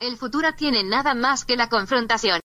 El futuro tiene nada más que la confrontación.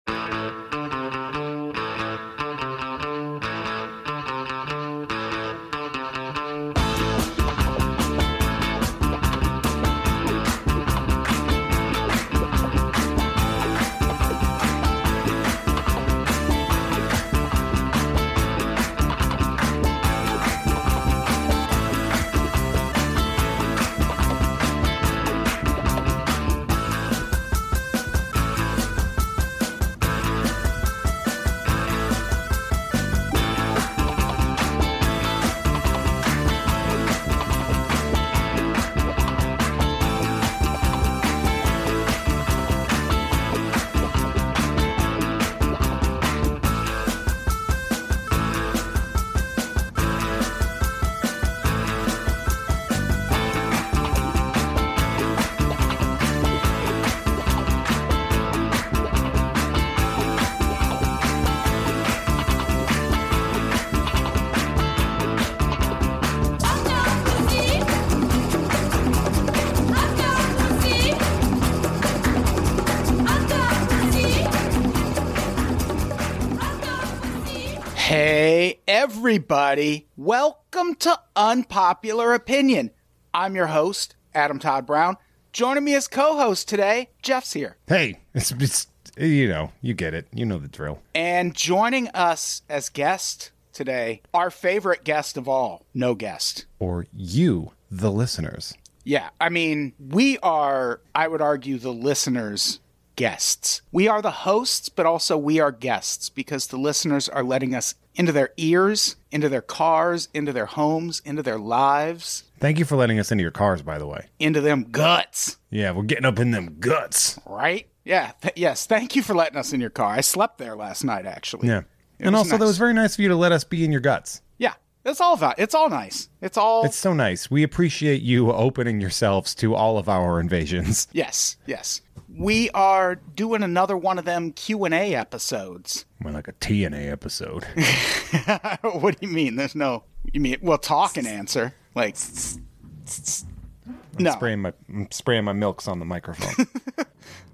Everybody. Welcome to Unpopular Opinion. I'm your host, Adam Todd Brown. Joining me as co host today, Jeff's here. Hey, it's, it's you know, you get it. You know the drill. And joining us as guest today, our favorite guest of all, no guest. Or you, the listeners. Yeah, I mean, we are, I would argue, the listeners' guests. We are the hosts, but also we are guests because the listeners are letting us into their ears, into their cars, into their homes, into their lives, Thank you for letting us into your cars, by the way. into them guts, Yeah, we're getting up in them guts. right? Yeah, th- yes. Thank you for letting us in your car. I slept there last night, actually. Yeah. It and also, that was very nice of you to let us be in your guts. Yeah, it's all about. It's all nice. It's all. It's so nice. We appreciate you opening yourselves to all of our invasions. yes, yes. We are doing another one of them Q and A episodes. More like a TNA episode. what do you mean? There's no. You mean well, talk and answer like. No, spraying my I'm spraying my milks on the microphone.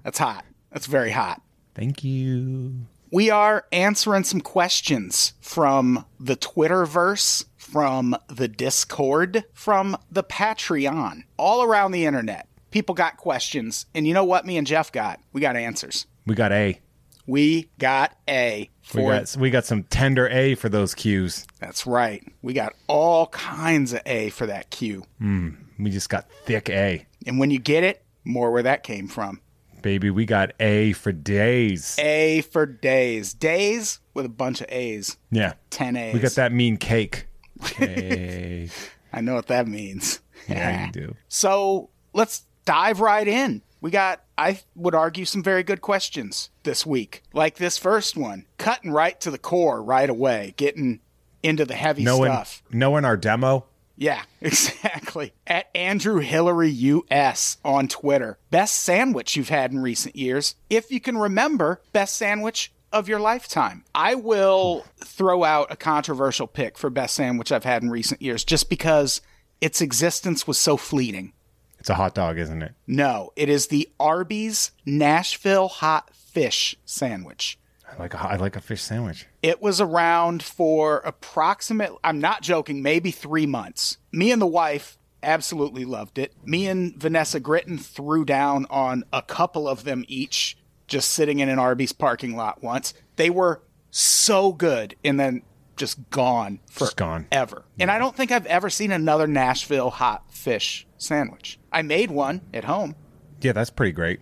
that's hot. That's very hot. Thank you. We are answering some questions from the Twitterverse, from the Discord, from the Patreon, all around the internet. People got questions, and you know what? Me and Jeff got we got answers. We got A. We got a We for got we got some tender A for those cues. that's right. We got all kinds of A for that Q, hmm, We just got thick A. and when you get it, more where that came from. Baby, we got A for days. A for days, days with a bunch of A's, Yeah. ten A's. We got that mean cake. Cake. I know what that means. yeah, you do. So let's dive right in. We got, I would argue, some very good questions this week. Like this first one, cutting right to the core right away, getting into the heavy Knowing stuff. knowing our demo, Yeah, exactly. At Andrew Hillary US on Twitter. Best sandwich you've had in recent years. If you can remember, best sandwich of your lifetime. I will throw out a controversial pick for best sandwich I've had in recent years just because its existence was so fleeting. it's a hot dog, isn't it? No, it is the Arby's Nashville hot fish sandwich. I like a, I like a fish sandwich. It was around for approximate, I'm not joking, maybe three months. Me and the wife absolutely loved it. Me and Vanessa Gritton threw down on a couple of them each, just sitting in an Arby's parking lot once. They were so good and then just gone Just gone. forever. And I don't think I've ever seen another Nashville hot fish sandwich. I made one at home, Yeah, that's pretty great.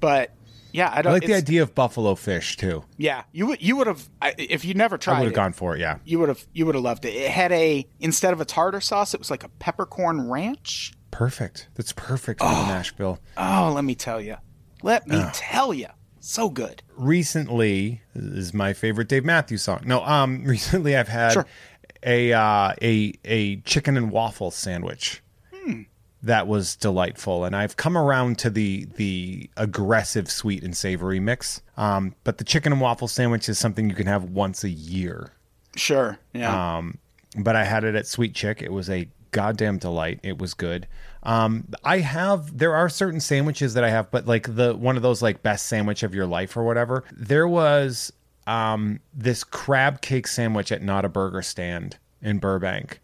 but yeah, I I like the idea of buffalo fish too. Yeah, you would you would have if you never tried. It. I would have gone for it. Yeah, you would have you would have loved it. It had a instead of a tartar sauce, it was like a peppercorn ranch. perfect. That's perfect for Nashville. Oh, let me tell you. Let me tell you. So good. Recently is my favorite Dave Matthews song. No, um, recently I've had Sure. a uh, a a chicken and waffle sandwich. That was delightful, and I've come around to the the aggressive sweet and savory mix. Um, but the chicken and waffle sandwich is something you can have once a year. Sure. Yeah. Um, but I had it at Sweet Chick. It was a goddamn delight. It was good. Um, I have there are certain sandwiches that I have, but like the one of those like best sandwich of your life or whatever. There was um this crab cake sandwich at Not a Burger Stand in Burbank,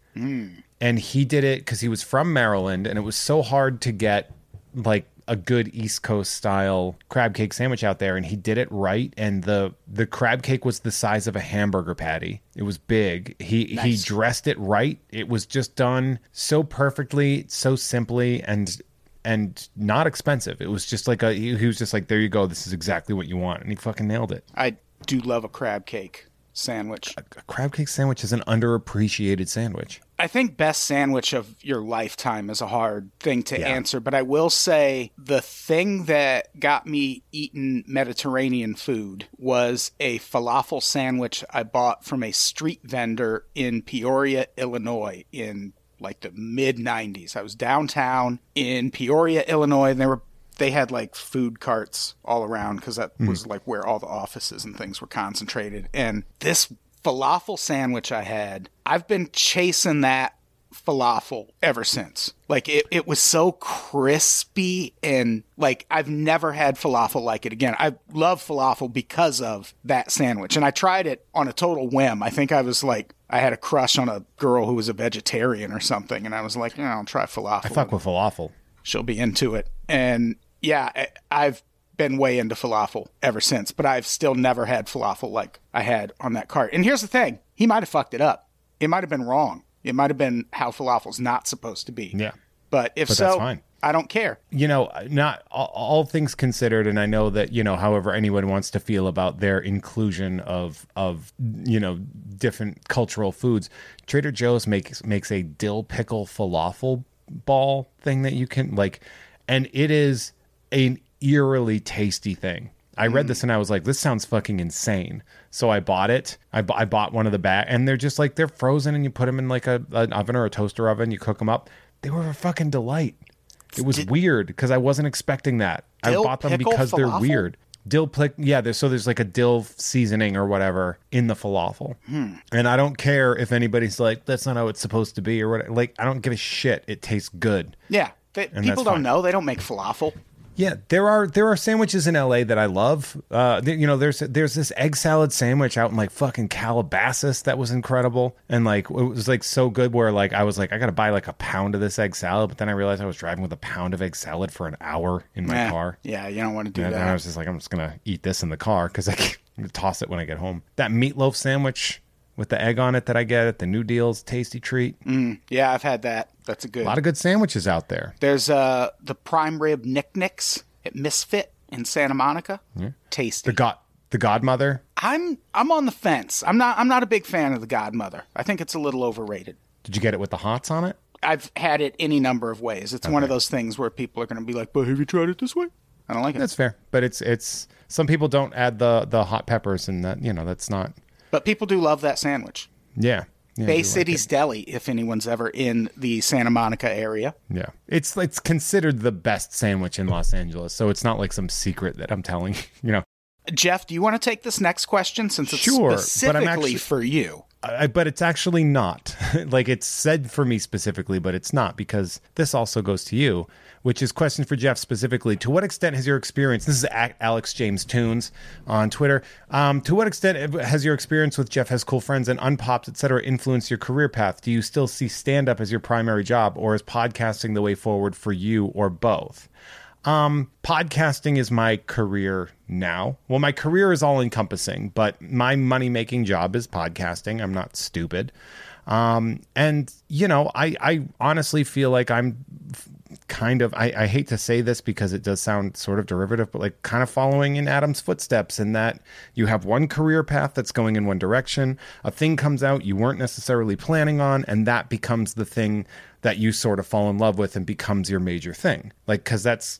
and he did it because he was from Maryland, and it was so hard to get like a good East Coast style crab cake sandwich out there, and he did it right. And the the crab cake was the size of a hamburger patty. It was big. He he dressed it right. It was just done so perfectly, so simply, and and not expensive. It was just like a he, he was just like, there you go. This is exactly what you want, and he fucking nailed it. I do love a crab cake sandwich. A crab cake sandwich is an underappreciated sandwich. I think best sandwich of your lifetime is a hard thing to answer, but I will say the thing that got me eating Mediterranean food was a falafel sandwich I bought from a street vendor in Peoria, Illinois in like the mid 90s. I was downtown in Peoria, Illinois, and they were they had like food carts all around because that hmm. was like where all the offices and things were concentrated. And this falafel sandwich I had, I've been chasing that falafel ever since. Like it, it was so crispy and like I've never had falafel like it again. I love falafel because of that sandwich. And I tried it on a total whim. I think I was like I had a crush on a girl who was a vegetarian or something, and I was like, yeah, I'll try falafel I fuck with falafel. she'll be into it. And yeah, I've been way into falafel ever since, but I've still never had falafel like I had on that cart. And here's the thing he might have fucked it up. It might have been wrong. It might have been how falafel's not supposed to be. Yeah. But if But so, that's fine. I don't care. you know, not all, all things considered, and I know that you know, however anyone wants to feel about their inclusion of of you know different cultural foods, Trader Joe's makes makes a dill pickle falafel ball thing that you can like, and it is an eerily tasty thing. I read this and I was like, this sounds fucking insane. So I bought it. I, bu- I bought one of the bag, and they're just like they're frozen, and you put them in like a an oven or a toaster oven. You cook them up. They were a fucking delight. It was weird because I wasn't expecting that. I Dill bought them pickle because they're weird. Dill pick, yeah. There's so there's like a dill seasoning or whatever in the falafel, Hmm. and I don't care if anybody's like that's not how it's supposed to be or what. Like I don't give a shit. It tastes good. Yeah. They, people that's don't fine. know. They don't make falafel. Yeah, there are there are sandwiches in LA that I love. Uh, you know, there's there's this egg salad sandwich out in like fucking Calabasas that was incredible, and like it was like so good where like I was like I got to buy like a pound of this egg salad, but then I realized I was driving with a pound of egg salad for an hour in my Eh, car. Yeah, you don't want to do And that. I was just like, I'm just gonna eat this in the car because I can toss it when I get home. That meatloaf sandwich with the egg on it that I get at the New Deal's tasty treat. yeah, I've had that. That's a good. A lot of good sandwiches out there. There's uh the prime rib knickknicks at Misfit in Santa Monica. Tasty. The god, the Godmother. I'm I'm on the fence. I'm not I'm not a big fan of the Godmother. I think it's a little overrated. Did you get it with the hots on it? I've had it any number of ways. It's one of those things where people are going to be like, "But have you tried it this way?" I don't like it. That's fair, but it's it's some people don't add the the hot peppers, and that you know that's not. But people do love that sandwich. Yeah, yeah Bay do like City's Deli, if anyone's ever in the Santa Monica area. yeah, it's it's considered the best sandwich in Los Angeles, so it's not like some secret that I'm telling you. Know, Jeff, do you want to take this next question since it's Sure, but I'm specifically actually- for you? I, but it's actually not like it's said for me specifically, but it's not because this also goes to you, which is question for Jeff specifically. To what extent has your experience? This is Alex James Tunes on Twitter. Um, to what extent has your experience with Jeff has cool friends and unpops, etc., influenced your career path? Do you still see stand up as your primary job, or is podcasting the way forward for you, or both? Um, podcasting is my career now. Well, my career is all encompassing, but my money making job is podcasting. I'm not stupid. Um, and you know, I, I honestly feel like I'm kind of, I, I hate to say this because it does sound sort of derivative, but like kind of following in Adam's footsteps in that you have one career path that's going in one direction. A thing comes out you weren't necessarily planning on, and that becomes the thing that you sort of fall in love with and becomes your major thing. Like, cause that's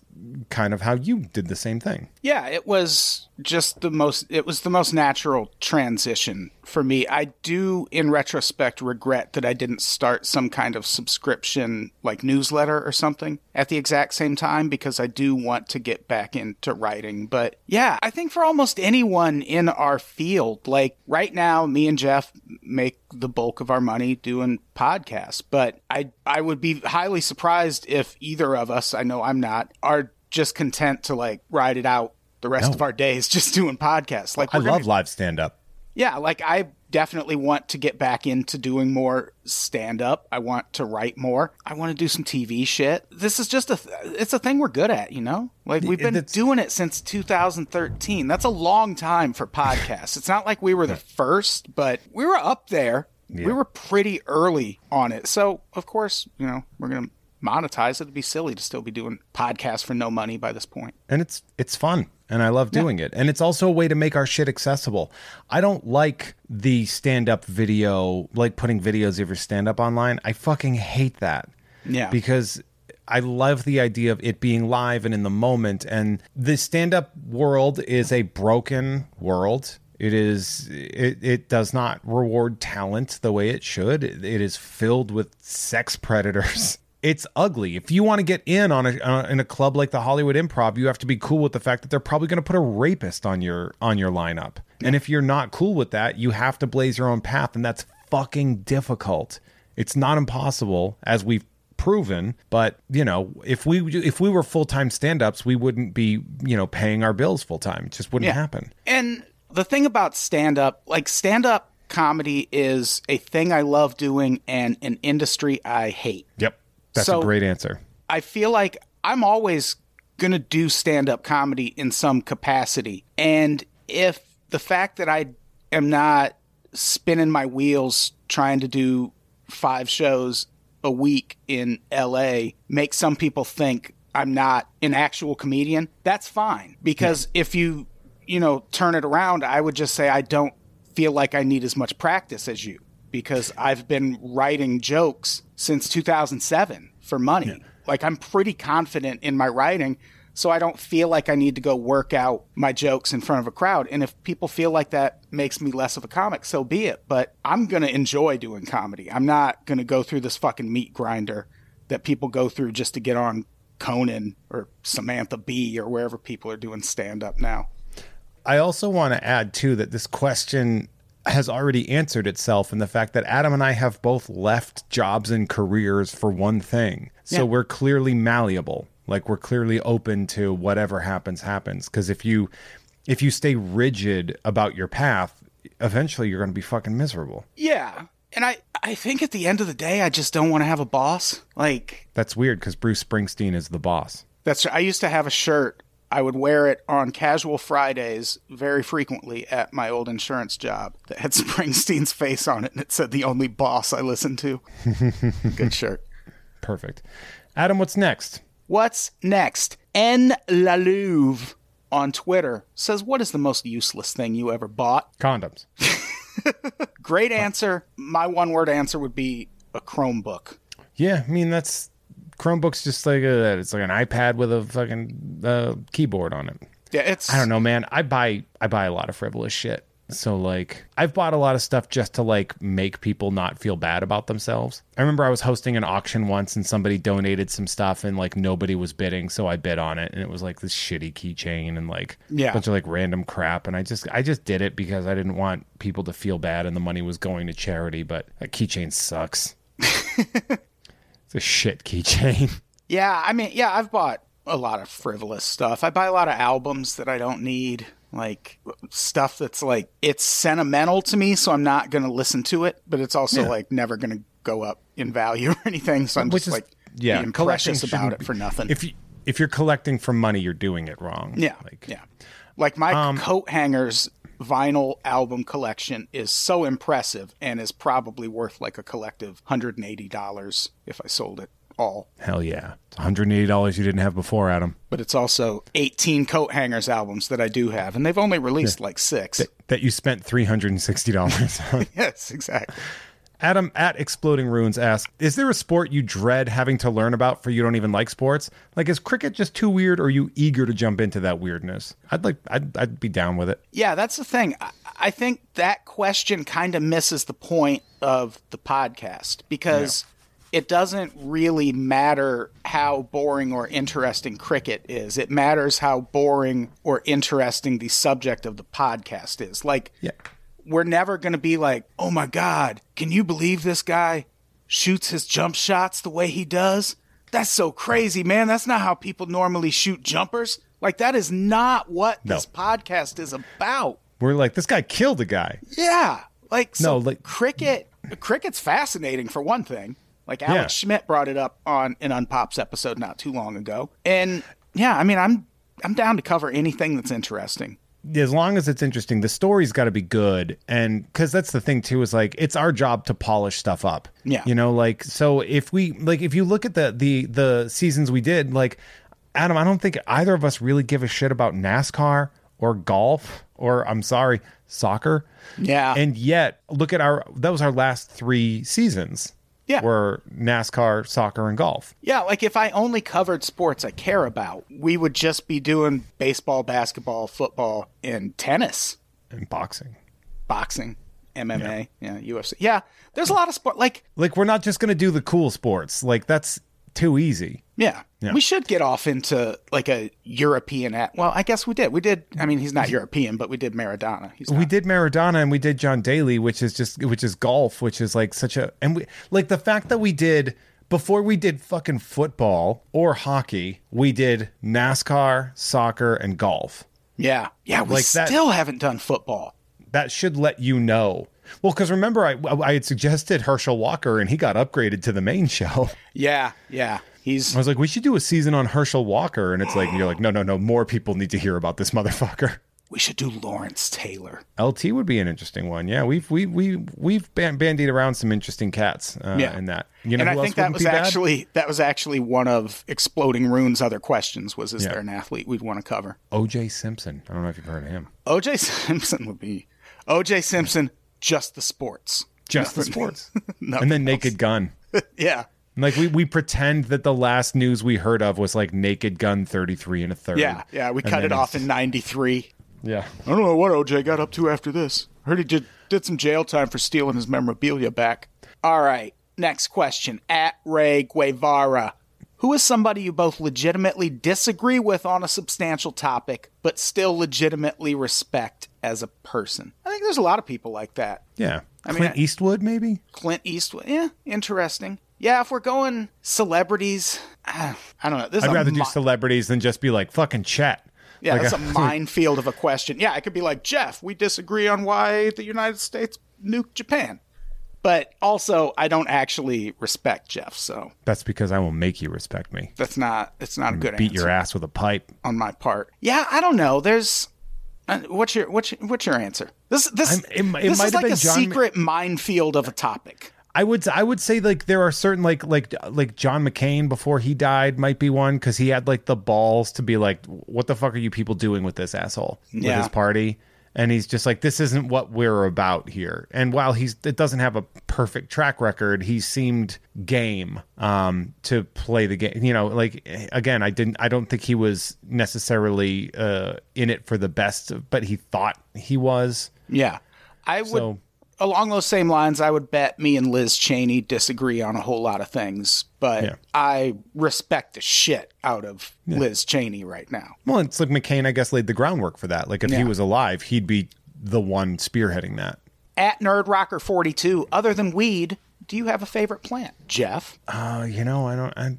kind of how you did the same thing. Yeah, it was just the most it was the most natural transition for me. I do, in retrospect, regret that I didn't start some kind of subscription, like newsletter or something, at the exact same time because I do want to get back into writing. But yeah, I think for almost anyone in our field, like right now, me and Jeff make the bulk of our money doing podcasts. But I, I would be highly surprised if either of us, I know I'm not, are just content to like ride it out the rest No. of our days just doing podcasts. Like I we're gonna- love live stand up. Yeah, like I definitely want to get back into doing more stand up. I want to write more. I want to do some TV shit. This is just a th- it's a thing we're good at, you know? Like we've been doing it since 2013. That's a long time for podcasts. it's not like we were the first, but we were up there. We were pretty early on it. So, of course, you know, we're going to monetize it. It'd be silly to still be doing podcasts for no money by this point. and it's it's fun and I love doing it. And it's also a way to make our shit accessible. I don't like the stand up video, like putting videos of your stand up online. I fucking hate that. Yeah. Because I love the idea of it being live and in the moment. And the stand up world is a broken world. It is it, it does not reward talent the way it should. It is filled with sex predators. It's ugly. If you want to get in on a uh, in a club like the Hollywood Improv, you have to be cool with the fact that they're probably going to put a rapist on your on your lineup. And if you're not cool with that, you have to blaze your own path and that's fucking difficult. It's not impossible as we've proven, but you know, if we if we were full-time stand-ups, we wouldn't be, you know, paying our bills full-time. It just wouldn't Yeah. happen. And the thing about stand up, like stand up comedy is a thing I love doing and an industry I hate. Yep. That's So- a great answer. I feel like I'm always going to do stand up comedy in some capacity. And if the fact that I am not spinning my wheels trying to do five shows a week in LA makes some people think I'm not an actual comedian, that's fine. Because if you, you know, turn it around, I would just say I don't feel like I need as much practice as you because I've been writing jokes since 2007 for money. Like I'm pretty confident in my writing, so I don't feel like I need to go work out my jokes in front of a crowd. And if people feel like that makes me less of a comic, so be it. But I'm going to enjoy doing comedy. I'm not going to go through this fucking meat grinder that people go through just to get on Conan or Samantha Bee or wherever people are doing stand up now. I also want to add too that this question has already answered itself in the fact that Adam and I have both left jobs and careers for one thing. So Yeah. we're clearly malleable. Like we're clearly open to whatever happens happens because if you if you stay rigid about your path, eventually you're going to be fucking miserable. Yeah. And I, I think at the end of the day, I just don't want to have a boss. Like, That's weird because Bruce Springsteen is the boss. That's I used to have a shirt. I would wear it on casual Fridays very frequently at my old insurance job that had Springsteen's face on it and it said the only boss I listen to. Good shirt. Perfect. Adam, what's next? What's next? N La Louve on Twitter says, What is the most useless thing you ever bought? Condoms. Great answer. My one word answer would be a Chromebook. Yeah, I mean that's Chromebook's just like a, it's like an iPad with a fucking uh, keyboard on it. Yeah, it's I don't know, man. I buy I buy a lot of frivolous shit. So like I've bought a lot of stuff just to like make people not feel bad about themselves. I remember I was hosting an auction once and somebody donated some stuff and like nobody was bidding, so I bid on it and it was like this shitty keychain and like Yeah. a bunch of like random crap and I just I just did it because I didn't want people to feel bad and the money was going to charity, but a keychain sucks. it's a shit keychain. Yeah, I mean, yeah, I've bought a lot of frivolous stuff. I buy a lot of albums that I don't need, like stuff that's like it's sentimental to me, so I'm not going to listen to it, but it's also Yeah. like never going to go up in value or anything. So I'm Which just is- like yeah, being precious about it for nothing. If you if you're collecting for money, you're doing it wrong. yeah, Like yeah. Like my Um, Coathangers vinyl album collection is so impressive and is probably worth like a collective $180 if I sold it all. Hell yeah. It's $180 you didn't have before, Adam. But it's also 18 Coathangers albums that I do have, and they've only released like six. That you spent $360 on. yes, exactly. Adam at Exploding Ruins asks, Is there a sport you dread having to learn about for you don't even like sports? Like, is cricket just too weird or are you eager to jump into that weirdness? I'd like, I'd, I'd be down with it. Yeah, that's the thing. I, I think that question kind of misses the point of the podcast because it doesn't really matter how boring or interesting cricket is. It matters how boring or interesting the subject of the podcast is. Like, Yeah. We're never going to be like, oh my God, can you believe this guy shoots his jump shots the way he does? That's so crazy, man. That's not how people normally shoot jumpers. Like, that is not what No. this podcast is about. We're like, this guy killed a guy. Yeah. Like, so No, like- cricket, cricket's fascinating for one thing. Like, Alex Yeah. Schmidt brought it up on an Unpops episode not too long ago. And yeah, I mean, I'm, I'm down to cover anything that's interesting. As long as it's interesting, the story's got to be good. And because that's the thing too, is like it's our job to polish stuff up. Yeah. you know, like so if we like if you look at the the the seasons we did, like Adam, I don't think either of us really give a shit about NASCAR or golf or I'm sorry, soccer. Yeah. And yet, look at our that was our last three seasons. Yeah. were NASCAR, soccer, and golf. Yeah, like if I only covered sports I care about, we would just be doing baseball, basketball, football, and tennis, And boxing. boxing, MMA, yeah, UFC. Yeah, there's a lot of sport. Like, Like we're not just gonna do the cool sports. Like that's too easy. Yeah, Yeah. we should get off into like a European. At, well, I guess we did. We did. I mean, he's not European, but we did Maradona. We did Maradona and we did John Daly, which is just which is golf, which is like such a and we like the fact that we did before we did fucking football or hockey, we did NASCAR, soccer, and golf. Yeah, yeah. We Like that- still haven't done football. That should let you know. Well, because remember, I I had suggested Herschel Walker, and he got upgraded to the main show. Yeah, yeah. He's I was like, we should do a season on Herschel Walker, and it's like you're like, no, no, no, more people need to hear about this motherfucker. we should do Lawrence Taylor. LT would be an interesting one. Yeah, we've we we we've ban- bandied around some interesting cats uh, Yeah. in that. You know, and I think that was be bad? actually that was actually one of Exploding Rune's other questions was is Yeah. there an athlete we'd want to cover? OJ Simpson. I don't know if you've heard of him. OJ Simpson would be OJ Simpson, just the sports. Just the sports, and then else. Naked Gun. Yeah. Like we, we pretend that the last news we heard of was like Naked Gun 33 and a third. Yeah. Yeah. We And cut it off in 93. Yeah. I don't know what OJ got up to after this. Heard he did, did some jail time for stealing his memorabilia back. All right. Next question. At Ray Guevara. Who is somebody you both legitimately disagree with on a substantial topic, but still legitimately respect as a person? I think there's a lot of people like that. Yeah. mean, Clint I- Eastwood, maybe? Clint Eastwood. Yeah, interesting. Yeah, if we're going celebrities, I don't know. This I'd a rather do celebrities than just be like fucking Chet. Yeah, Like, that's I- a minefield of a question. Yeah, I could be like, Jeff, we disagree on why the United States nuked Japan. But also, I don't actually respect Jeff, so That's because I will make you respect me. that's not it's not a good answer. Beat your ass with a pipe. on my part. Yeah, I don't know. There's uh, what's your what's your, what's your answer? This this I'm- it it this might is like a John- secret minefield of a topic. I would I would say like there are certain like like like John McCain before he died might be one because he had like the balls to be like what the fuck are you people doing with this asshole with Yeah. his party and he's just like this isn't what we're about here and while he's it doesn't have a perfect track record he seemed game um to play the game you know like again I didn't I don't think he was necessarily uh in it for the best but he thought he was Yeah. I would So- along those same lines, I would bet me and Liz Cheney disagree on a whole lot of things, but Yeah. I respect the shit out of Liz Cheney right now. Well, it's like McCain, I guess, laid the groundwork for that. Like, if he was alive, he'd be the one spearheading that. At Nerd Rocker 42, other than weed, do you have a favorite plant? Jeff? Uh, you know, I don't, I,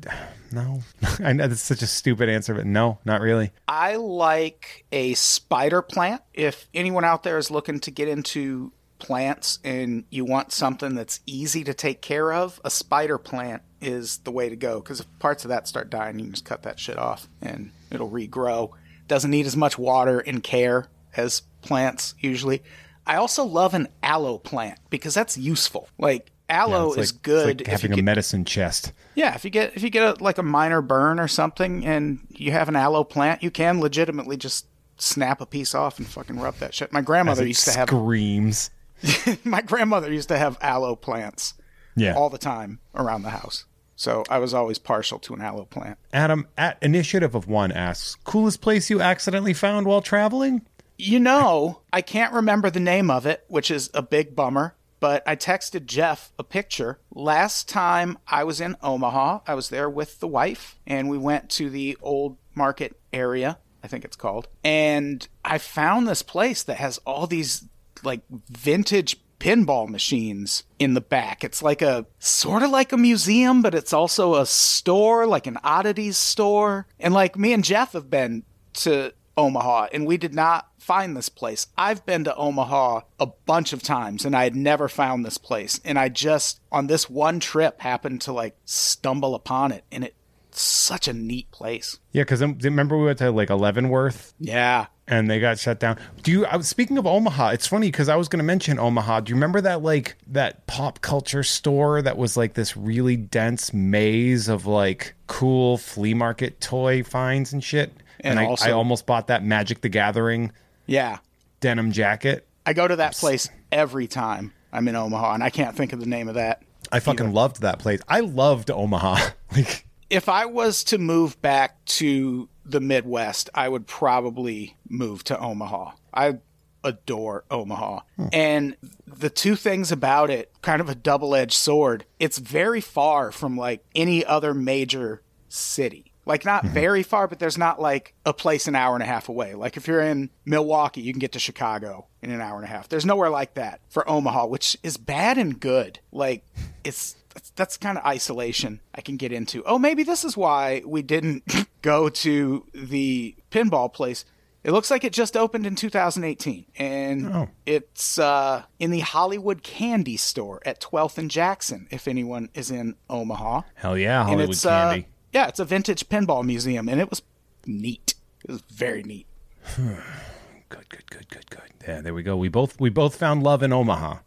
no. I know that's such a stupid answer, but no, not really. I like a spider plant. If anyone out there is looking to get into plants and you want something that's easy to take care of, a spider plant is the way to go. Because if parts of that start dying, you can just cut that shit off and it'll regrow. Doesn't need as much water and care as plants usually. I also love an aloe plant because that's useful. Like aloe like- is it's good like if you having a get- medicine chest. yeah, if you get if you get a, like a minor burn or something, and you have an aloe plant, you can legitimately just snap a piece off and fucking rub that shit. My grandmother used to have screams. my grandmother used to have aloe plants Yeah. all the time around the house, so I was always partial to an aloe plant. Adam at Initiative of One asks, coolest place you accidentally found while traveling? You know, I can't remember the name of it, which is a big bummer. But I texted Jeff a picture. Last time I was in Omaha, I was there with the wife, and we went to the old market area, I think it's called. And I found this place that has all these like vintage pinball machines in the back. It's like a sort of like a museum, but it's also a store, like an oddities store. And like me and Jeff have been to Omaha and we did not find this place. I've been to Omaha a bunch of times and I had never found this place. And I just on this one trip happened to like stumble upon it and it's such a neat place. Yeah, because remember we went to like Leavenworth Yeah. and they got shut down. Do you? I was speaking of Omaha. It's funny because I was going to mention Omaha. Do you remember that like that pop culture store that was like this really dense maze of like cool flea market toy finds and shit? And I, also- I almost bought that Magic the Gathering Yeah. denim jacket. I go to that place every time I'm in Omaha and I can't think of the name of that. I fucking loved that place. I loved Omaha. like if I was to move back to the Midwest, I would probably move to Omaha. I adore Omaha. Hmm. And the two things about it, kind of a double edged sword, it's very far from like any other major city. Like, not mm-hmm. very far, but there's not like a place an hour and a half away. Like, if you're in Milwaukee, you can get to Chicago in an hour and a half. There's nowhere like that for Omaha, which is bad and good. Like, it's that's, that's kind of isolation I can get into. Oh, maybe this is why we didn't go to the pinball place. It looks like it just opened in 2018, and Oh. it's uh, in the Hollywood Candy Store at 12th and Jackson. If anyone is in Omaha, hell yeah, Hollywood it's uh, candy. yeah, it's a vintage pinball museum, and it was neat. It was very neat. good, good, good, good, good. Yeah, there we go. We both we both found love in Omaha.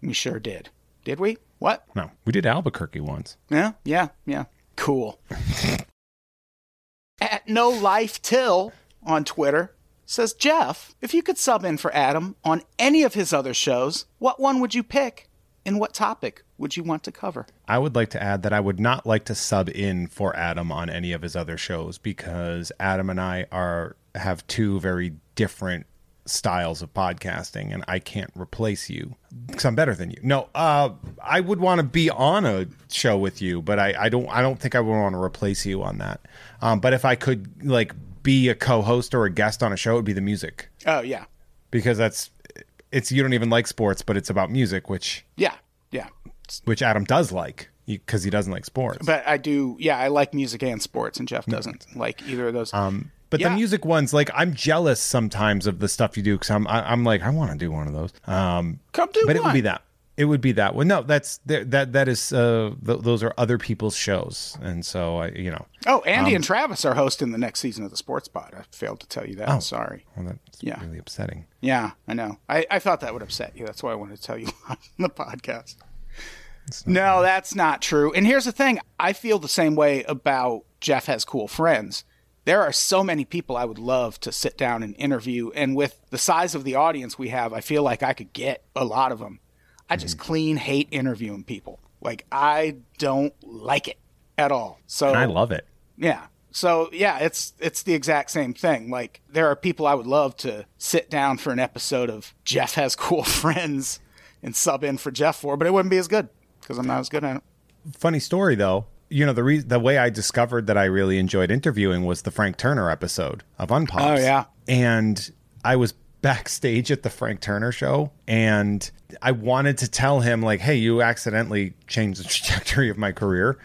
We sure did. Did we? What? No, we did Albuquerque once. Yeah, yeah, yeah. Cool. At no life till on Twitter says Jeff, if you could sub in for Adam on any of his other shows, what one would you pick, and what topic would you want to cover? I would like to add that I would not like to sub in for Adam on any of his other shows because Adam and I are have two very different styles of podcasting and I can't replace you because I'm better than you. No, uh, I would want to be on a show with you, but I, I don't I don't think I would want to replace you on that. Um, but if I could like be a co-host or a guest on a show, it would be the music Oh yeah, because that's it's you don't even like sports, but it's about music, which yeah, yeah. which Adam does like because he doesn't like sports. But I do. Yeah, I like music and sports, and Jeff doesn't like either of those. Um, but Yeah. the music ones, like I'm jealous sometimes of the stuff you do because I'm I, I'm like I want to do one of those. Um, Come do but it would be that. It would be that one. No, that's there- that that is uh, th- those are other people's shows, and so I you know Oh, Andy Um, and Travis are hosting the next season of the Sports Pod. I failed to tell you that. Oh. Sorry. well, that's Yeah. really upsetting. Yeah, I know. I, I thought that would upset you. That's why I wanted to tell you on the podcast. No, that's not true. And here's the thing I feel the same way about Jeff Has Cool Friends. There are so many people I would love to sit down and interview. And with the size of the audience we have, I feel like I could get a lot of them. I just mm-hmm. clean hate interviewing people. Like, I don't like it at all. So And I love it. yeah. So yeah, it's it's the exact same thing. Like there are people I would love to sit down for an episode of Jeff has cool friends and sub in for Jeff for, but it wouldn't be as good because I'm not as good at it. Funny story though. You know the re- the way I discovered that I really enjoyed interviewing was the Frank Turner episode of Unpops. Oh, yeah. and I was backstage at the Frank Turner show, and I wanted to tell him like, "Hey, you accidentally changed the trajectory of my career."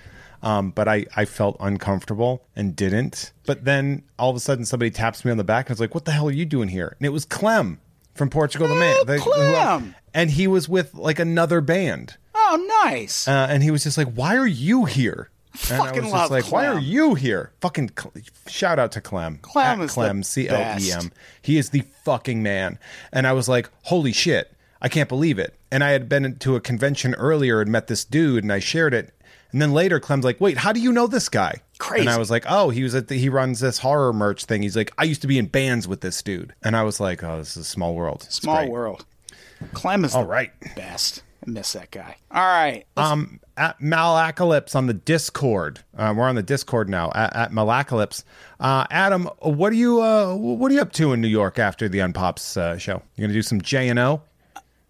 Um, but I, I felt uncomfortable and didn't. But then all of a sudden, somebody taps me on the back and was like, "What the hell are you doing here?" And it was Clem from Portugal the Man, Oh, the- Clem! and he was with like another band. Oh, nice. Uh, and he was just like, "Why are you here?" And I Fucking was love just like, "Why are you here?" Fucking Cle- shout out to Clem. Clem At is the Clem C L E M. He is the fucking man. And I was like, "Holy shit! I can't believe it." And I had been to a convention earlier and met this dude, and I shared it. And then later, Clem's like, "Wait, how do you know this guy?" Crazy. And I was like, "Oh, he was at the, he runs this horror merch thing." He's like, "I used to be in bands with this dude," and I was like, "Oh, this is a small world." It's Small great. world. Clem is All the right. best. Miss that guy. All right. let's- Um, at Malacalypse on the Discord. Uh, we're on the Discord now. At, at Malacalypse. Uh, Adam, what are you uh, what are you up to in New York after the Unpops uh, show? You're gonna do some J and O?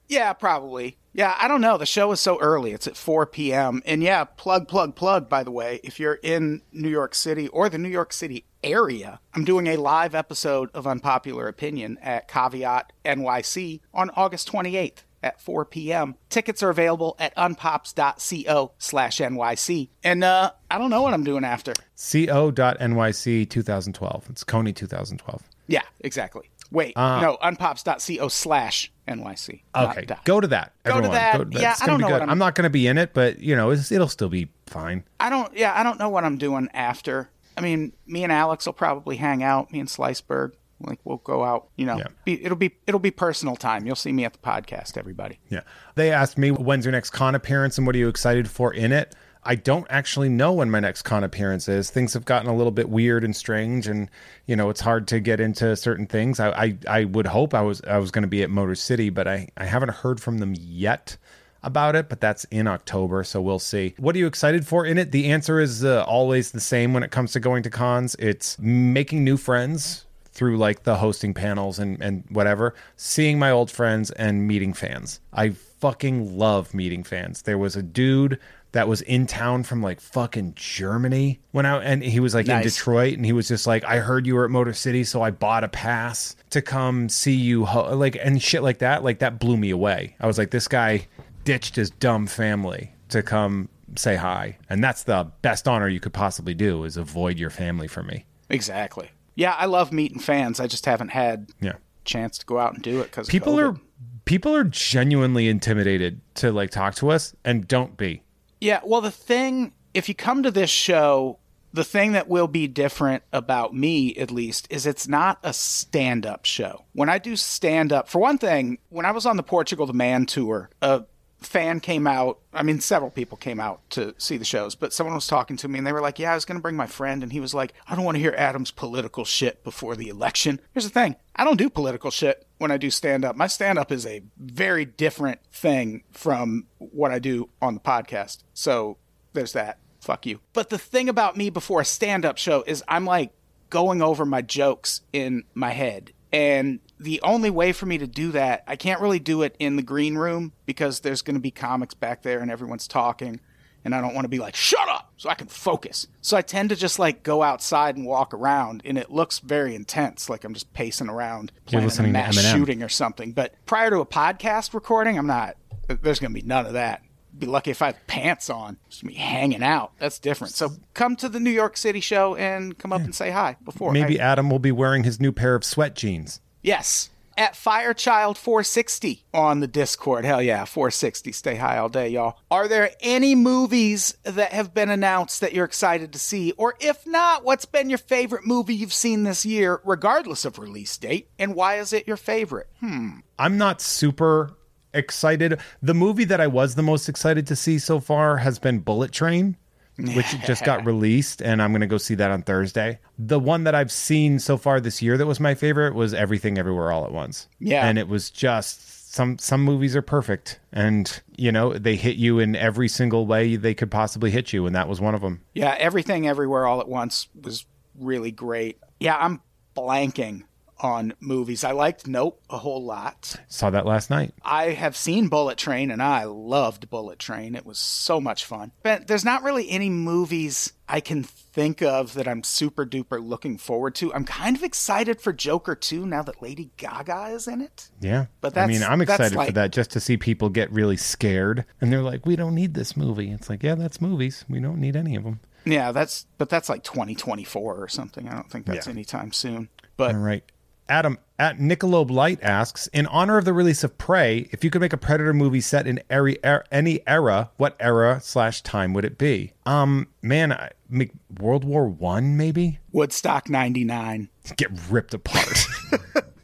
Yeah, probably. Yeah, I don't know. The show is so early. It's at 4 p.m. And yeah, plug, plug, plug, by the way. If you're in New York City or the New York City area, I'm doing a live episode of Unpopular Opinion at Caveat NYC on August 28th at 4 p.m. Tickets are available at unpops.co slash NYC. And uh, I don't know what I'm doing after. Co.nyc 2012. It's Coney 2012. Yeah, exactly. Wait, uh, no, unpops.co slash NYC. Okay, dot. go to that. Go to Everyone. that. Yeah, It's I don't be know good. I'm- I'm not going to be in it, but you know, it's, it'll still be fine. I don't. Yeah, I don't know what I'm doing after. I mean, me and Alex will probably hang out. Me and Sliceberg, like we'll go out. You know, Yeah. be, it'll be it'll be personal time. You'll see me at the podcast, everybody. Yeah. They asked me when's your next con appearance and what are you excited for in it. I don't actually know when my next con appearance is. Things have gotten a little bit weird and strange, and you know it's hard to get into certain things. I I, I would hope I was I was going to be at Motor City, but I I haven't heard from them yet about it. But that's in October, so we'll see. What are you excited for in it? The answer is uh, always the same when it comes to going to cons. It's making new friends through like the hosting panels and and whatever, seeing my old friends and meeting fans. I fucking love meeting fans. There was a dude that was in town from like fucking Germany when I and he was like in Detroit and he was just like I heard you were at Motor City so I bought a pass to come see you ho-, like and shit like that like that blew me away. I was like this guy ditched his dumb family to come say hi and that's the best honor you could possibly do is avoid your family from me. Exactly. Yeah, I love meeting fans. I just haven't had Yeah. chance to go out and do it because people are people are genuinely intimidated to like talk to us and don't be Yeah, well, the thing, if you come to this show, the thing that will be different about me, at least, is it's not a stand up show. When I do stand up, for one thing, when I was on the Portugal the Man tour, a fan came out. I mean, several people came out to see the shows, but someone was talking to me and they were like, Yeah, I was going to bring my friend. And he was like, I don't want to hear Adam's political shit before the election. Here's the thing I don't do political shit when I do stand up. My stand up is a very different thing from what I do on the podcast. So there's that. Fuck you. But the thing about me before a stand up show is I'm like going over my jokes in my head. And the only way for me to do that, I can't really do it in the green room because there's going to be comics back there and everyone's talking. And I don't want to be like, shut up, so I can focus. So I tend to just like go outside and walk around, and it looks very intense, like I'm just pacing around, a mass shooting or something. But prior to a podcast recording, I'm not. There's going to be none of that. Be lucky if I have pants on. Just me hanging out. That's different. So come to the New York City show and come up and say hi before. maybe I- adam will be wearing his new pair of sweat jeans yes. At Firechild460 on the Discord. Hell yeah, 460. Stay high all day, y'all. Are there any movies that have been announced that you're excited to see? Or if not, what's been your favorite movie you've seen this year, regardless of release date? And why is it your favorite? Hmm. I'm not super excited the movie that i was the most excited to see so far has been bullet train which just got released and i'm going to go see that on thursday the one that i've seen so far this year that was my favorite was everything everywhere all at once Yeah. and it was just some some movies are perfect and you know they hit you in every single way they could possibly hit you and that was one of them Yeah, everything everywhere all at once was really great. Yeah, I'm blanking on movies. I liked Nope a whole lot. saw that last night I have seen Bullet Train and I loved Bullet Train. It was so much fun. But there's not really any movies I can think of that I'm super duper looking forward to. I'm kind of excited for Joker 2 now that Lady Gaga is in it. Yeah. But I mean, I'm that's excited for that just to see people get really scared and they're like, we don't need this movie. It's like, yeah, that's movies. We don't need any of them. Yeah, that's but that's like 2024 or something. I don't think that's Yeah. anytime soon. But All right. Adam at Nicolobe Light asks, in honor of the release of Prey, if you could make a Predator movie set in every, er, any era, what era slash time would it be? Um, man, I, make World War One maybe Woodstock 99. get ripped apart.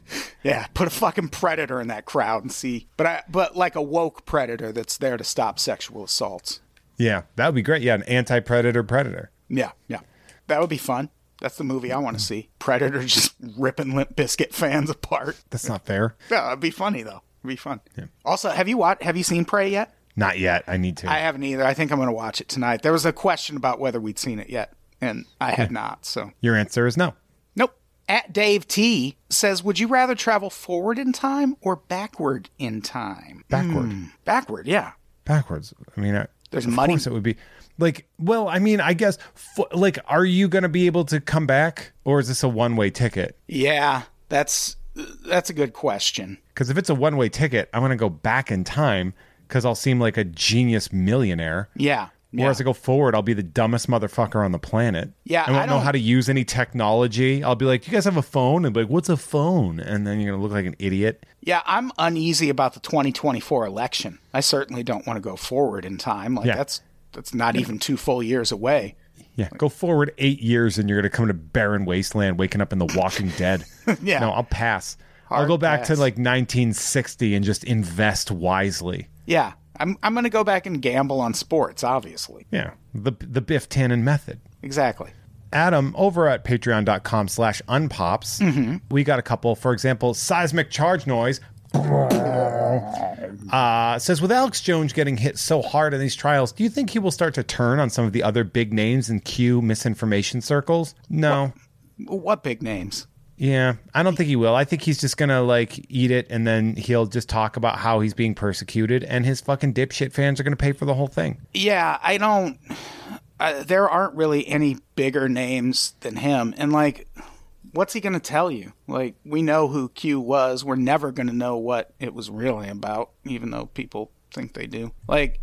Yeah, put a fucking predator in that crowd and see. But I, but like a woke predator that's there to stop sexual assaults. yeah, that would be great. Yeah, an anti-predator predator. Yeah, yeah. That would be fun. That's the movie I want to see. Predator just ripping Limp Bizkit fans apart. That's not fair. Yeah, it'd be funny though. It'd be fun. Also, have you watched? Have you seen Prey yet? Not yet. I need to. I haven't either. I think I'm going to watch it tonight. There was a question about whether we'd seen it yet, and I had not. So, Your answer is no. nope. At Dave T says, "Would you rather travel forward in time or backward in time?" Backward. Hmm. Backward, yeah. Backwards. I mean, I, There's of money. course it would be like. Well, I mean, I guess. Like, are you going to be able to come back, or is this a one-way ticket? Yeah, that's that's a good question. Because if it's a one-way ticket, I'm going to go back in time because I'll seem like a genius millionaire. Yeah. yeah. Whereas I go forward, I'll be the dumbest motherfucker on the planet. Yeah, I won't I know how to use any technology. I'll be like, "You guys have a phone?" And be like, "What's a phone?" And then you're gonna look like an idiot. Yeah, I'm uneasy about the 2024 election. I certainly don't want to go forward in time. Like Yeah. that's that's not even two full years away. Yeah, go forward eight years, and you're gonna come to barren wasteland, waking up in The Walking Dead. Yeah. no, I'll pass. I'll go back pass. to like 1960 and just invest wisely. Yeah, I'm I'm going to go back and gamble on sports. Obviously, Yeah, the the Biff Tannen method. exactly. Adam, over at patreon.com slash unpops, Mm-hmm. we got a couple. For example, seismic charge noise. Uh, says, with Alex Jones getting hit so hard in these trials, do you think he will start to turn on some of the other big names in Q misinformation circles? No. What big names? Yeah, I don't think he will. I think he's just gonna like eat it, and then he'll just talk about how he's being persecuted, and his fucking dipshit fans are gonna pay for the whole thing. Yeah, I don't. Uh, there aren't really any bigger names than him, and like, what's he going to tell you? Like, we know who Q was. We're never going to know what it was really about, even though people think they do. Like,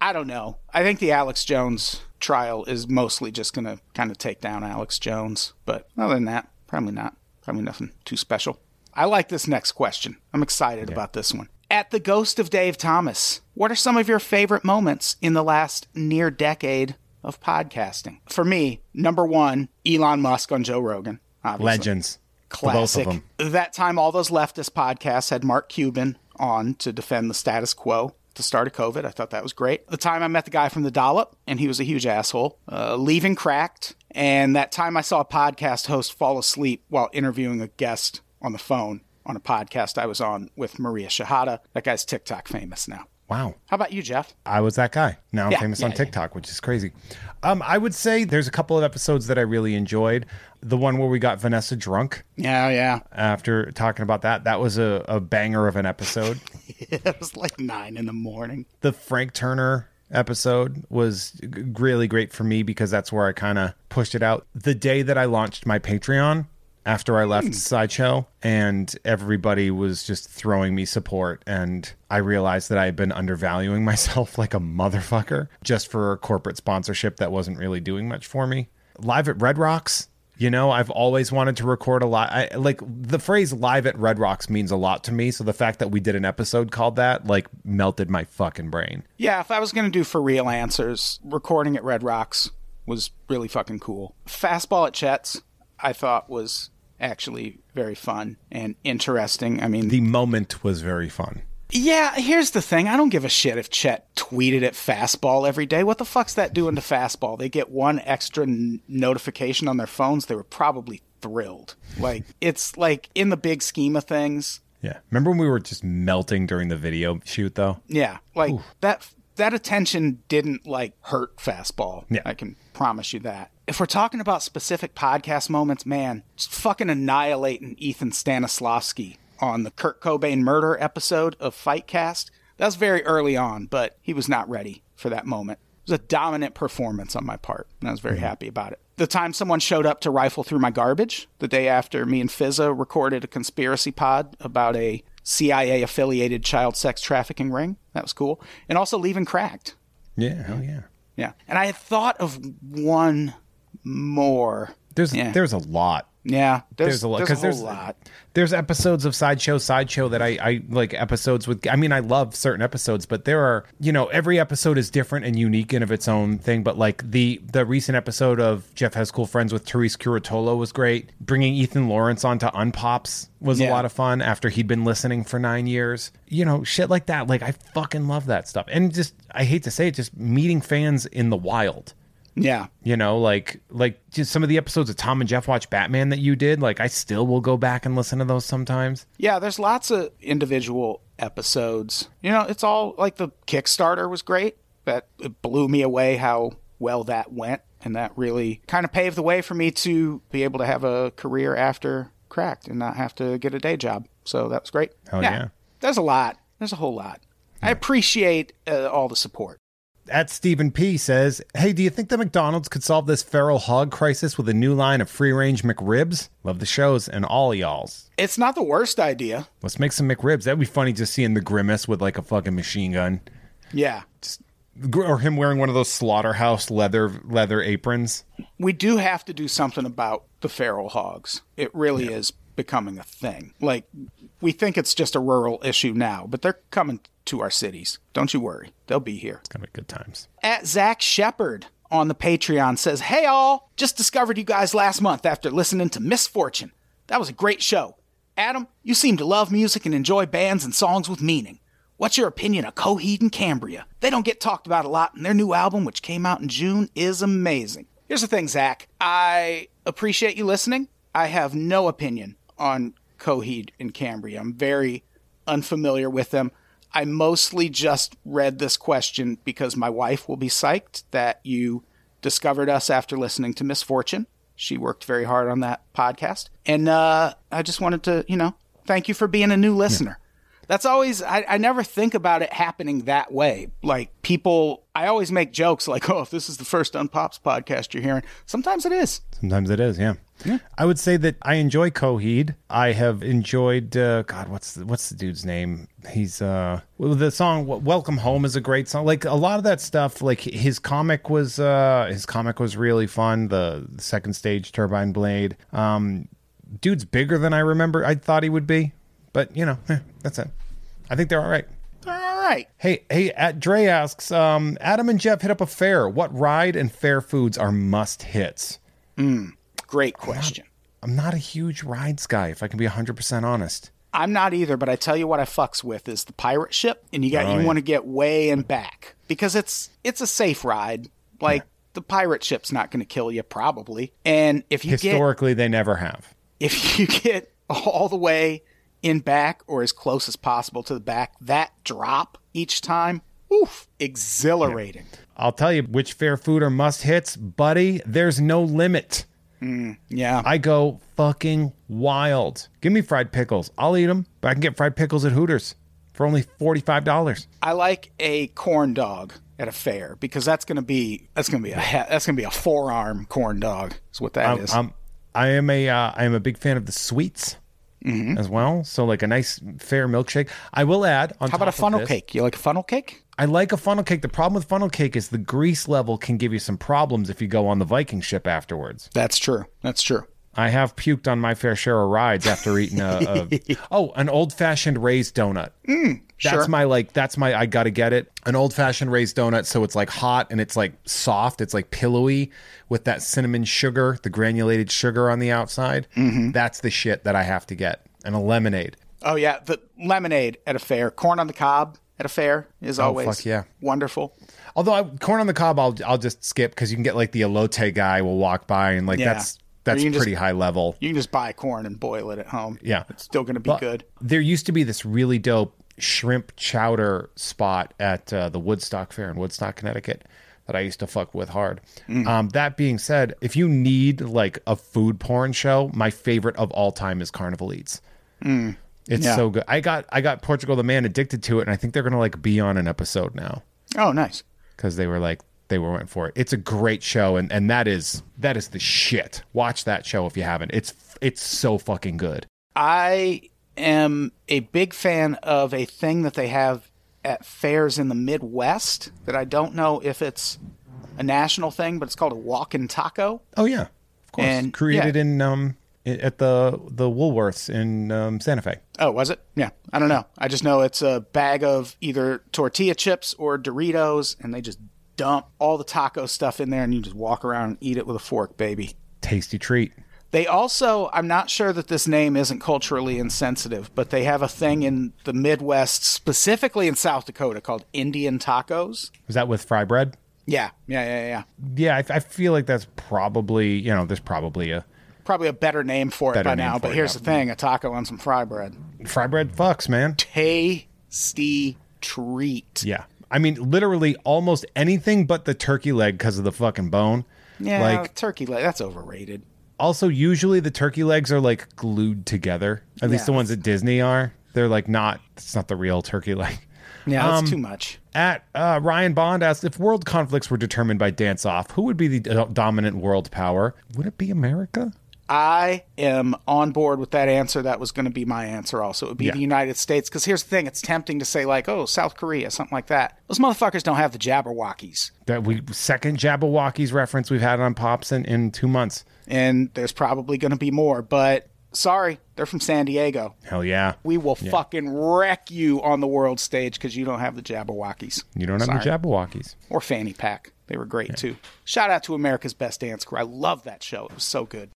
I don't know. I think the Alex Jones trial is mostly just going to kind of take down Alex Jones, but other than that, probably not. Probably nothing too special. I like this next question. I'm excited about this one. At the Ghost of Dave Thomas, what are some of your favorite moments in the last near decade of podcasting? For me, number one, Elon Musk on Joe Rogan. Obviously. Legends, The both Classic. of them. That time, all those leftist podcasts had Mark Cuban on to defend the status quo the start of COVID. I thought that was great. The time I met the guy from the Dollop, and he was a huge asshole. Uh, leaving Cracked, and that time I saw a podcast host fall asleep while interviewing a guest on the phone on a podcast I was on with Maria Shahada. That guy's TikTok famous now. Wow. How about you, Jeff? I was that guy. Now I'm Yeah, famous yeah, on yeah. TikTok, which is crazy. Um, I would say there's a couple of episodes that I really enjoyed. The one where we got Vanessa drunk Yeah, yeah. after talking about that, that was a, a banger of an episode. it was like nine in the morning. the Frank Turner episode was g- really great for me because that's where I kind of pushed it out. The day that I launched my Patreon after I left hmm. Sideshow and everybody was just throwing me support and I realized that I had been undervaluing myself like a motherfucker just for corporate sponsorship that wasn't really doing much for me. Live at Red Rocks, you know, I've always wanted to record a lot. I, like the phrase "live at Red Rocks" means a lot to me. So the fact that we did an episode called that, like, melted my fucking brain. Yeah, if I was going to do for real answers, recording at Red Rocks was really fucking cool. Fastball at Chet's, I thought was actually very fun and interesting. I mean, The moment was very fun. yeah, here's the thing. I don't give a shit if Chet tweeted at Fastball every day. What the fuck's that doing to Fastball? They get one extra n- notification on their phones. They were probably thrilled. Like, it's like in the big scheme of things, Yeah. Remember when we were just melting during the video shoot, though? Yeah, like that that attention didn't like hurt fastball. Yeah. I can promise you that. If we're talking about specific podcast moments, man, just fucking annihilating Ethan Stanislavski on the Kurt Cobain murder episode of Fightcast. That was very early on, but he was not ready for that moment. It was a dominant performance on my part, and I was very mm-hmm. happy about it. The time someone showed up to rifle through my garbage, the day after me and Fizza recorded a conspiracy pod about a CIA affiliated child sex trafficking ring. That was cool. And also leaving cracked. Yeah. Hell yeah. Yeah. And I had thought of one more. There's Yeah. there's a lot. Yeah. There's, There's a lot There's because a whole there's lot. there's episodes of sideshow sideshow that I I like episodes with. I mean, I love certain episodes, but there are you know every episode is different and unique and of its own thing. But like the the recent episode of Jeff has cool friends with Therese Curatolo was great. Bringing Ethan Lawrence onto Unpops was a lot of fun after he'd been listening for nine years. You know, shit like that. Like I fucking love that stuff. And just I hate to say it, just meeting fans in the wild. Yeah. You know, like like just some of the episodes of Tom and Jeff Watch Batman that you did. Like I still will go back and listen to those sometimes. Yeah, there's lots of individual episodes. You know, it's all like the Kickstarter was great. That it blew me away how well that went. And that really kind of paved the way for me to be able to have a career after cracked and not have to get a day job. So that was great. Hell yeah. There's a lot. There's a whole lot. I appreciate uh, all the support. At Stephen P says, "Hey, do you think that McDonald's could solve this feral hog crisis with a new line of free-range McRibs? Love the shows and all y'all's. It's not the worst idea. Let's make some McRibs. That'd be funny just seeing the grimace with like a fucking machine gun, Yeah. Gr- or him wearing one of those slaughterhouse leather leather aprons. we do have to do something about the feral hogs. It really is becoming a thing. Like we think it's just a rural issue now, but they're coming to our cities. Don't you worry. They'll be here. It's gonna be good times. At Zach Shepard on the Patreon says, Hey all, just discovered you guys last month after listening to Misfortune. That was a great show. Adam, you seem to love music and enjoy bands and songs with meaning. What's your opinion of Coheed and Cambria? They don't get talked about a lot, and their new album, which came out in June, is amazing. Here's the thing, Zach. I appreciate you listening. I have no opinion on Coheed and Cambria. I'm very unfamiliar with them. I mostly just read this question because my wife will be psyched that you discovered us after listening to Misfortune. She worked very hard on that podcast. And uh, I just wanted to, you know, thank you for being a new listener. That's always, I, I never think about it happening that way. Like people, I always make jokes like, oh, if this is the first Unpops podcast you're hearing, sometimes it is. Sometimes it is, yeah. yeah. I would say that I enjoy Coheed. I have enjoyed uh, God, what's the, what's the dude's name? He's uh the song "Welcome Home" is a great song. Like a lot of that stuff. Like his comic was uh his comic was really fun. The, the second stage Turbine Blade. Um, dude's bigger than I remember. I thought he would be, but you know, eh, that's it. I think they're all right. All right. Hey, hey, at Dre asks, um, Adam and Jeff hit up a fair. What ride and fair foods are must hits? Great question. I'm not a huge rides guy, if I can be 100% honest. I'm not either, but I tell you what I fucks with is the pirate ship, and you got Oh, you yeah. want to get way and back because it's it's a safe ride. Like the pirate ship's not going to kill you probably, and if you get Historically, they never have. if you get all the way in back or as close as possible to the back, that drop each time, oof, exhilarating. I'll tell you which fair food are must hits, buddy. There's no limit. Yeah, I go fucking wild. Give me fried pickles. I'll eat them, but I can get fried pickles at Hooters for only $45. I like a corn dog at a fair because that's going to be that's going to be a that's going to be a forearm corn dog. Is what that is. I'm, I'm, I am a uh, I am a big fan of the sweets Mm-hmm. as well. So like a nice fair milkshake. I will add on How about a funnel this- cake? You like a funnel cake? I like a funnel cake. The problem with funnel cake is the grease level can give you some problems if you go on the Viking ship afterwards. That's true. That's true. I have puked on my fair share of rides after eating a, a oh an old fashioned raised donut. Mm. That's sure. my like that's my I gotta get it an old fashioned raised donut so it's like hot and it's like soft it's like pillowy with that cinnamon sugar the granulated sugar on the outside. Mm-hmm. That's the shit that I have to get and a lemonade. Oh yeah, the lemonade at a fair, corn on the cob at a fair is oh, always Oh, fuck yeah. wonderful. Although I, corn on the cob, I'll I'll just skip because you can get like the elote guy will walk by and like Yeah. that's that's Or you can pretty just- high level. You can just buy corn and boil it at home. Yeah. it's still going to be But good. There used to be this really dope shrimp chowder spot at uh, the Woodstock Fair in Woodstock, Connecticut. That I used to fuck with hard. Mm. Um, that being said, if you need like a food porn show, my favorite of all time is Carnival Eats. It's Mm. Yeah. so good. I got I got Portugal the Man addicted to it, and I think they're gonna like be on an episode now. Oh, nice. because they were like they were went for it. It's a great show, and and that is that is the shit. Watch that show if you haven't. It's it's so fucking good. I am a big fan of a thing that they have at fairs in the Midwest that I don't know if it's a national thing, but it's called a walk-in taco. Oh yeah, of course. And- Created yeah. in um at the the Woolworths in um, Santa Fe. Oh, was it? Yeah, I don't know. I just know it's a bag of either tortilla chips or Doritos, and they just dump all the taco stuff in there, and you just walk around and eat it with a fork, baby. Tasty treat. They also, I'm not sure that this name isn't culturally insensitive, but they have a thing in the Midwest, specifically in South Dakota, called Indian tacos. Was that with fry bread? Yeah, yeah, yeah, yeah. Yeah, I, I feel like that's probably you know there's probably a Probably a better name for it by now. But it, here's yeah. the thing: a taco and some fry bread, fry bread fucks, man. tasty treat. Yeah, I mean literally almost anything but the turkey leg because of the fucking bone. Yeah, like turkey leg. That's overrated. Also usually the turkey legs are like glued together. At least the ones at Disney are. They're like not. It's not the real turkey leg. Yeah, that's Um, too much. At uh, Ryan Bond asked if world conflicts were determined by dance off, who would be the do- dominant world power? Would it be America? I am on board with that answer. That was going to be my answer also. It would be Yeah. the United States. Because here's the thing it's tempting to say, like, oh, South Korea, something like that. Those motherfuckers don't have the Jabbawockeez. That we second Jabbawockeez reference we've had on Pops in, in two months. And there's probably going to be more. But sorry, they're from San Diego. Hell yeah. We will fucking wreck you on the world stage because you don't have the Jabbawockeez. You don't have Sorry. the Jabbawockeez. Or Fanny Pack. They were great too. Shout out to America's Best Dance Crew. I love that show. It was so good.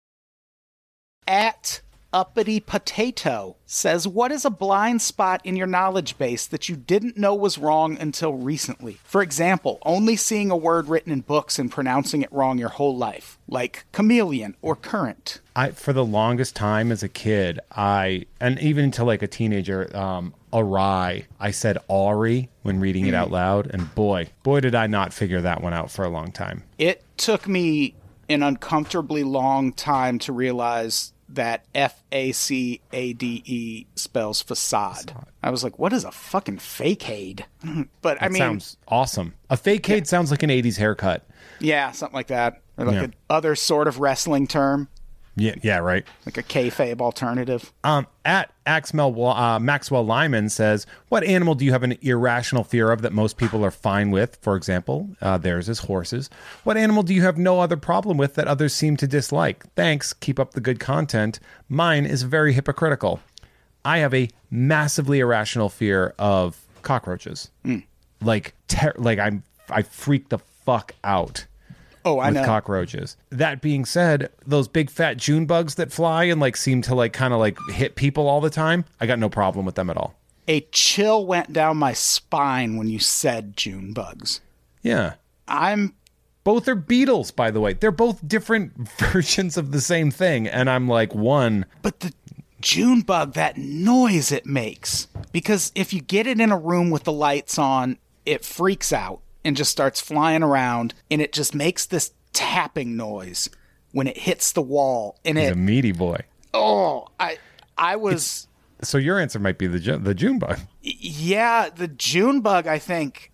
At Uppity Potato says, What is a blind spot in your knowledge base that you didn't know was wrong until recently? For example, only seeing a word written in books and pronouncing it wrong your whole life, like chameleon or current. I for the longest time as a kid, I and even until like a teenager, um, awry. I said Ari when reading it out loud, and boy, boy did I not figure that one out for a long time. It took me an uncomfortably long time to realize that F A C A D E spells facade. I was like, what is a fucking fakeade? but I mean, sounds awesome. A fakeade sounds like an '80s haircut. yeah, something like that. Or like Yeah. a other sort of wrestling term, Yeah, yeah, right. like a kayfabe alternative. Um, at Axmel, uh, Maxwell Lyman says, "What animal do you have an irrational fear of that most people are fine with? For example, uh, theirs is horses. What animal do you have no other problem with that others seem to dislike? Thanks. Keep up the good content. Mine is very hypocritical. I have a massively irrational fear of cockroaches. Like, ter- like I'm, I freak the fuck out." Oh, I with know. cockroaches. That being said, those big fat June bugs that fly and like seem to like kind of like hit people all the time, I got no problem with them at all. a chill went down my spine when you said June bugs. Yeah. I'm Both are beetles, by the way. They're both different versions of the same thing. And I'm like, one, But the June bug, that noise it makes. Because if you get it in a room with the lights on, it freaks out and just starts flying around and it just makes this tapping noise when it hits the wall. And is it a meaty boy. oh, I I was So your answer might be the the June bug. yeah, the June bug, I think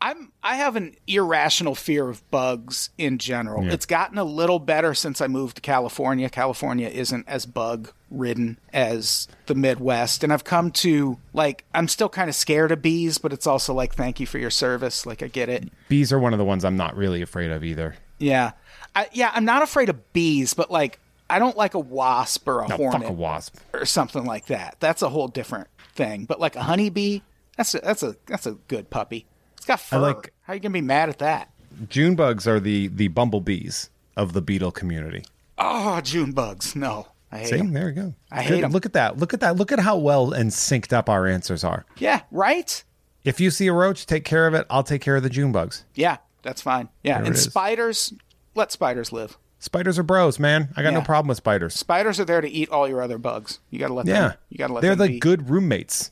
I'm I have an irrational fear of bugs in general. It's gotten a little better since I moved to California. California isn't as bug ridden as the Midwest, and I've come to like I'm still kind of scared of bees, but it's also like thank you for your service. Like I get it. Bees are one of the ones I'm not really afraid of either. Yeah. I, yeah, I'm not afraid of bees, but like I don't like a wasp or a No, hornet fuck a wasp. or something like that. That's a whole different thing. But like a honeybee, that's a, that's a that's a good puppy. It's got fur. like- How you gonna be mad at that? June bugs are the the bumblebees of the beetle community. Oh, June bugs. No, I hate See, 'em. there we go. I Good. hate 'em. Look at that. Look at that. Look at how well and synced up our answers are. Yeah, right. If you see a roach, take care of it. I'll take care of the June bugs. Yeah, that's fine. Yeah, There and spiders. Let spiders live. Spiders are bros, man. I got no problem with spiders. Spiders are there to eat all your other bugs. You gotta let Yeah, them. You gotta let They're them the be. good roommates.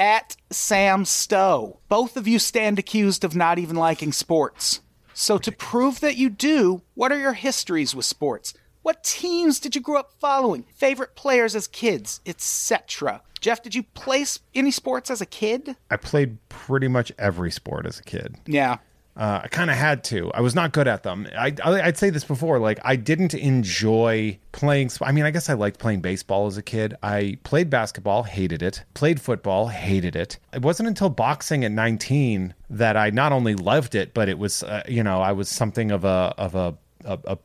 At Sam Stowe, both of you stand accused of not even liking sports. So to prove that you do, what are your histories with sports? What teams did you grow up following? Favorite players as kids, etc. Jeff, did you play any sports as a kid? I played pretty much every sport as a kid. Yeah. Uh, I kind of had to. I was not good at them. I, I, I'd say this before. Like, I didn't enjoy playing. I mean, I guess I liked playing baseball as a kid. I played basketball, hated it. Played football, hated it. It wasn't until boxing at 19 that I not only loved it, but it was, uh, you know, I was something of a of a, a, a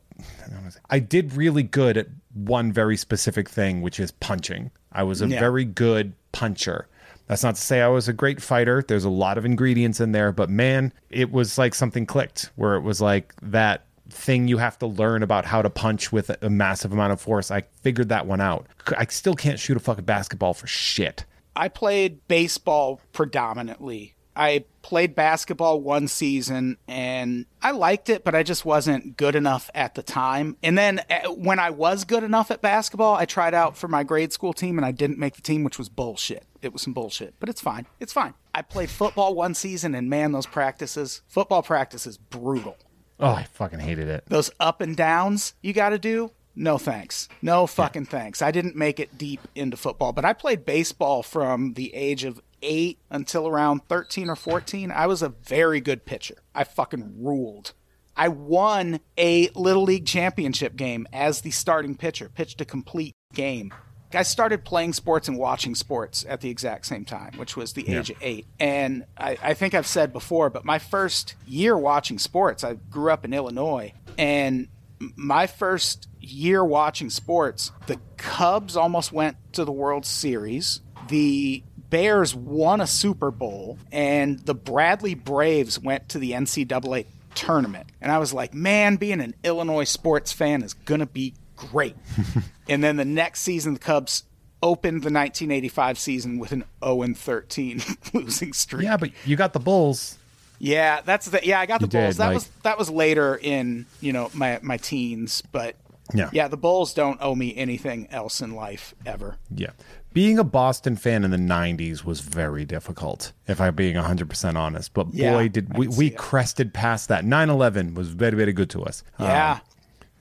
I did really good at one very specific thing, which is punching. I was a Yeah. very good puncher. That's not to say I was a great fighter. There's a lot of ingredients in there, but man, it was like something clicked where it was like that thing you have to learn about how to punch with a massive amount of force. I figured that one out. I still can't shoot a fucking basketball for shit. I played baseball predominantly I played basketball one season and I liked it, but I just wasn't good enough at the time. And then uh, when I was good enough at basketball, I tried out for my grade school team and I didn't make the team, which was bullshit. It was some bullshit, but it's fine. It's fine. I played football one season and man, those practices, football practice is brutal. Oh, I fucking hated it. Those up and downs you got to do, no thanks. No fucking thanks. I didn't make it deep into football, but I played baseball from the age of eight until around 13 or 14. I was a very good pitcher. I fucking ruled. I won a Little League championship game as the starting pitcher, pitched a complete game. I started playing sports and watching sports at the exact same time, which was the age of eight. And I, I think I've said before, but my first year watching sports, I grew up in Illinois, and my first year watching sports, the Cubs almost went to the World Series. The Bears won a Super Bowl, and the Bradley Braves went to the NCAA tournament. And I was like, man, being an Illinois sports fan is going to be great. and then the next season, the Cubs opened the 1985 season with an 0 13 losing streak. Yeah, but you got the Bulls. Yeah, that's the yeah. I got the You Bulls. did, that like- was that was later in you know my my teens, but Yeah. yeah, the Bulls don't owe me anything else in life ever. Yeah. Being a Boston fan in the 90s was very difficult, if I'm being 100% honest. But boy, Yeah, did we, we it. crested past that. 9 11 was very, very good to us. Um, Yeah,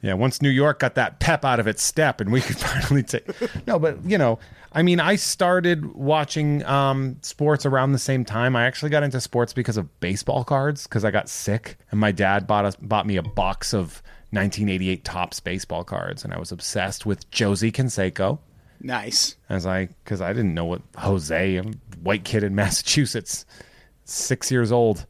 Yeah, once New York got that pep out of its step and we could finally take. No, but, you know, I mean, I started watching um, sports around the same time. I actually got into sports because of baseball cards because I got sick and my dad bought us bought me a box of 1988 Topps baseball cards and I was obsessed with Josie Canseco nice. as I because I didn't know what Jose, a white kid in Massachusetts, six years old.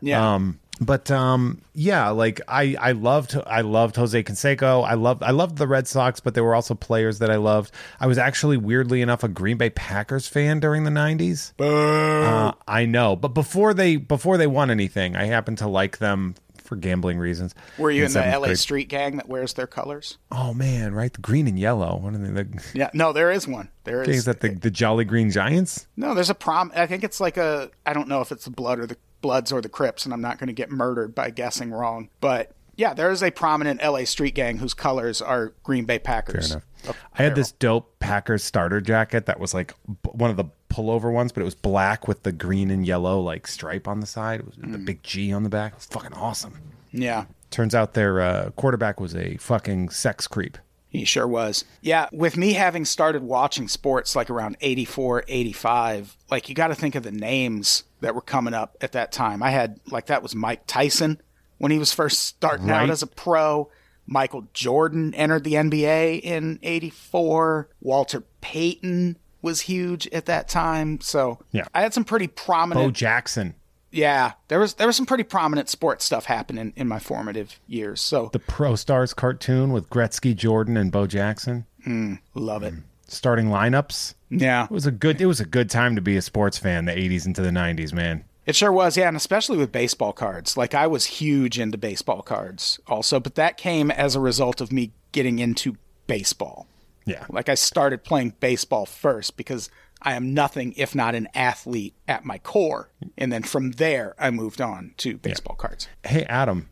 Yeah, Um, but um, yeah, like I I loved I loved Jose Canseco. I loved I loved the Red Sox, but there were also players that I loved. I was actually weirdly enough a Green Bay Packers fan during the '90s. Uh, I know, but before they before they won anything, I happened to like them for gambling reasons. were you in the LA grade. street gang that wears their colors? Oh man, right, the green and yellow. One of the, the Yeah, no, there is one. There is. is that the the Jolly Green Giants? no, there's a prom. I think it's like a. I don't know if it's the blood or the Bloods or the Crips, and I'm not going to get murdered by guessing wrong. But yeah, there is a prominent LA street gang whose colors are Green Bay Packers. Fair enough. Oh, I had this dope Packers starter jacket that was like one of the pullover ones, but it was black with the green and yellow like stripe on the side. It was the big G on the back. It was fucking awesome. Yeah, Turns out their uh, quarterback was a fucking sex creep. He sure was. Yeah, with me having started watching sports like around 84, 85, like you got to think of the names that were coming up at that time. I had, like, that was Mike Tyson when he was first starting out as a pro. Michael Jordan entered the NBA in 84. Walter Payton was huge at that time. So Yeah. I had some pretty prominent. Bo. Jackson, yeah, there was there was some pretty prominent sports stuff happening in my formative years. So the Pro Stars cartoon with Gretzky, Jordan, and Bo Jackson. Mm, love it. Mm. Starting lineups. Yeah. It was a good. It was a good time to be a sports fan. The '80s into the '90s, man. It sure was, yeah, and especially with baseball cards. Like I was huge into baseball cards also, but that came as a result of me getting into baseball. Yeah. Like I started playing baseball first because I am nothing if not an athlete at my core. And then from there I moved on to baseball cards. Hey, Adam.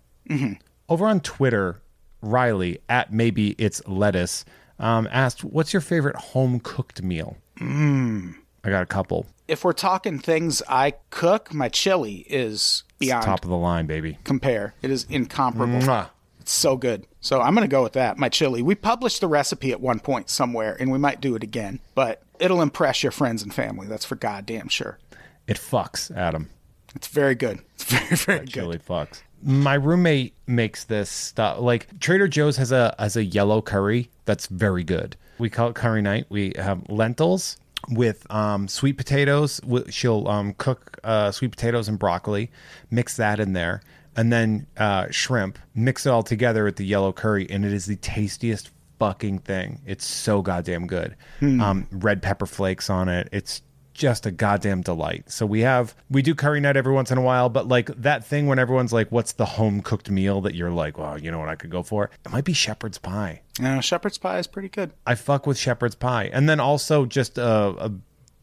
Over on Twitter, Riley at maybe it's lettuce um, asked, "What's your favorite home cooked meal?" Mm. I got a couple. If we're talking things I cook, my chili is beyond Top of the line, baby. compare. It is incomparable. Mwah. It's so good. So I'm going to go with that. My chili. We published the recipe at one point somewhere, and we might do it again. But it'll impress your friends and family. That's for goddamn sure. It fucks, Adam. It's very good. It's very very good. Chili fucks. My roommate makes this stuff. Like Trader Joe's has a has a yellow curry that's very good. We call it curry night. We have lentils with um, sweet potatoes. She'll um, cook uh, sweet potatoes and broccoli, mix that in there, and then uh, shrimp. Mix it all together with the yellow curry, and it is the tastiest fucking thing. It's so goddamn good. Um, red pepper flakes on it. It's just a goddamn delight. So we have we do curry night every once in a while, but like that thing when everyone's like, "What's the home cooked meal that you're like, well, you know what I could go for?" It might be shepherd's pie. Uh, shepherd's pie is pretty good. I fuck with shepherd's pie, and then also just a a,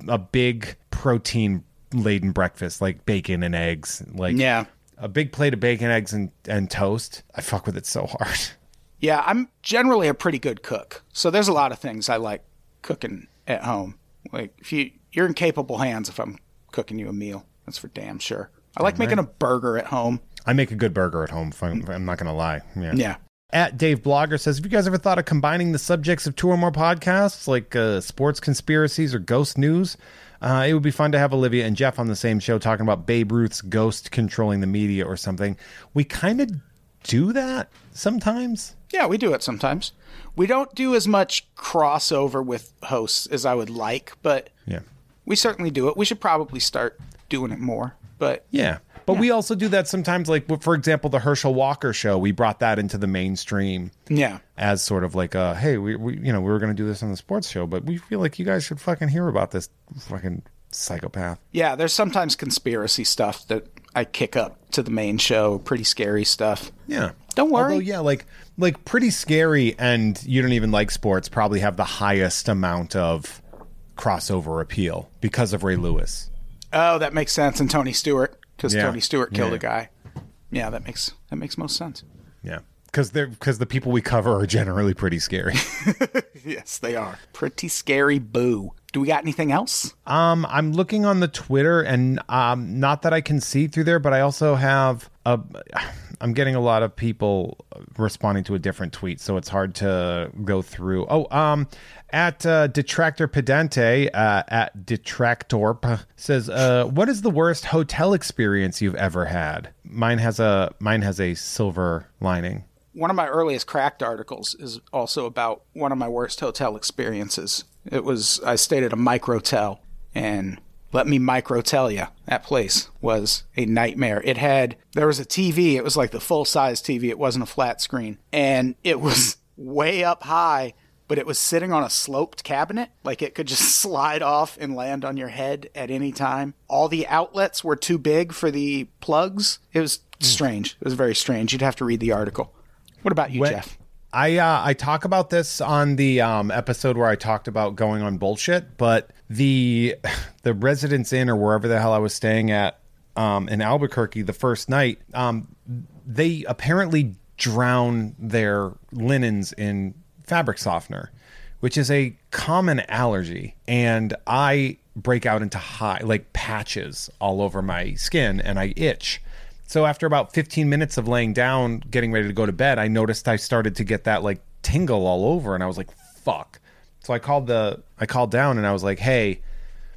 a big protein laden breakfast like bacon and eggs. Like Yeah. A big plate of bacon, eggs, and, and toast. I fuck with it so hard. Yeah, I'm generally a pretty good cook. So there's a lot of things I like cooking at home. Like if you you're in capable hands if I'm cooking you a meal. That's for damn sure. I like making a burger at home. I make a good burger at home. If I'm, I'm not gonna lie. Yeah. Yeah. At Dave Blogger says, Have you guys ever thought of combining the subjects of two or more podcasts, like uh, sports conspiracies or ghost news? Uh, it would be fun to have Olivia and Jeff on the same show talking about Babe Ruth's ghost controlling the media or something. We kind of do that sometimes. Yeah, we do it sometimes. We don't do as much crossover with hosts as I would like, but Yeah. we certainly do it. We should probably start doing it more. But Yeah. But we also do that sometimes, like, for example, the Herschel Walker show. We brought that into the mainstream yeah. as sort of like a, hey, we, we you know, we were going to do this on the sports show, but we feel like you guys should fucking hear about this fucking psychopath. Yeah, there's sometimes conspiracy stuff that I kick up to the main show, pretty scary stuff. Yeah. Don't worry. Although, yeah, like like pretty scary, and you don't even like sports. Probably have the highest amount of crossover appeal because of Ray Lewis. Oh, that makes sense. And Tony Stewart, because Yeah. Tony Stewart killed Yeah. a guy. Yeah, that makes that makes most sense. Yeah, because they're because the people we cover are generally pretty scary. Yes, they are. Pretty scary boo. Do we got anything else? um, I'm looking on the Twitter, and um, not that I can see through there, but I also have a. I'm getting a lot of people responding to a different tweet, so it's hard to go through. Oh, um, at uh, Detractor Pedante uh, at Detractorp says, uh, "What is the worst hotel experience you've ever had?" Mine has a mine has a silver lining. One of my earliest cracked articles is also about one of my worst hotel experiences. It was I stayed at a microtel, and let me micro tell you, that place was a nightmare. It had there was a TV. It was like the full size TV. It wasn't a flat screen, and it was way up high. But it was sitting on a sloped cabinet, like it could just slide off and land on your head at any time. All the outlets were too big for the plugs. It was strange. It was very strange. You'd have to read the article. What about you, When- Jeff? I uh, I talk about this on the um, episode where I talked about going on bullshit, but the the Residence Inn or wherever the hell I was staying at um, in Albuquerque the first night, um, they apparently drown their linens in fabric softener, which is a common allergy, and I break out into high like patches all over my skin, and I itch. So after about 15 minutes of laying down, getting ready to go to bed, I noticed I started to get that like tingle all over and I was like, fuck. So I called the I called down and I was like, "Hey,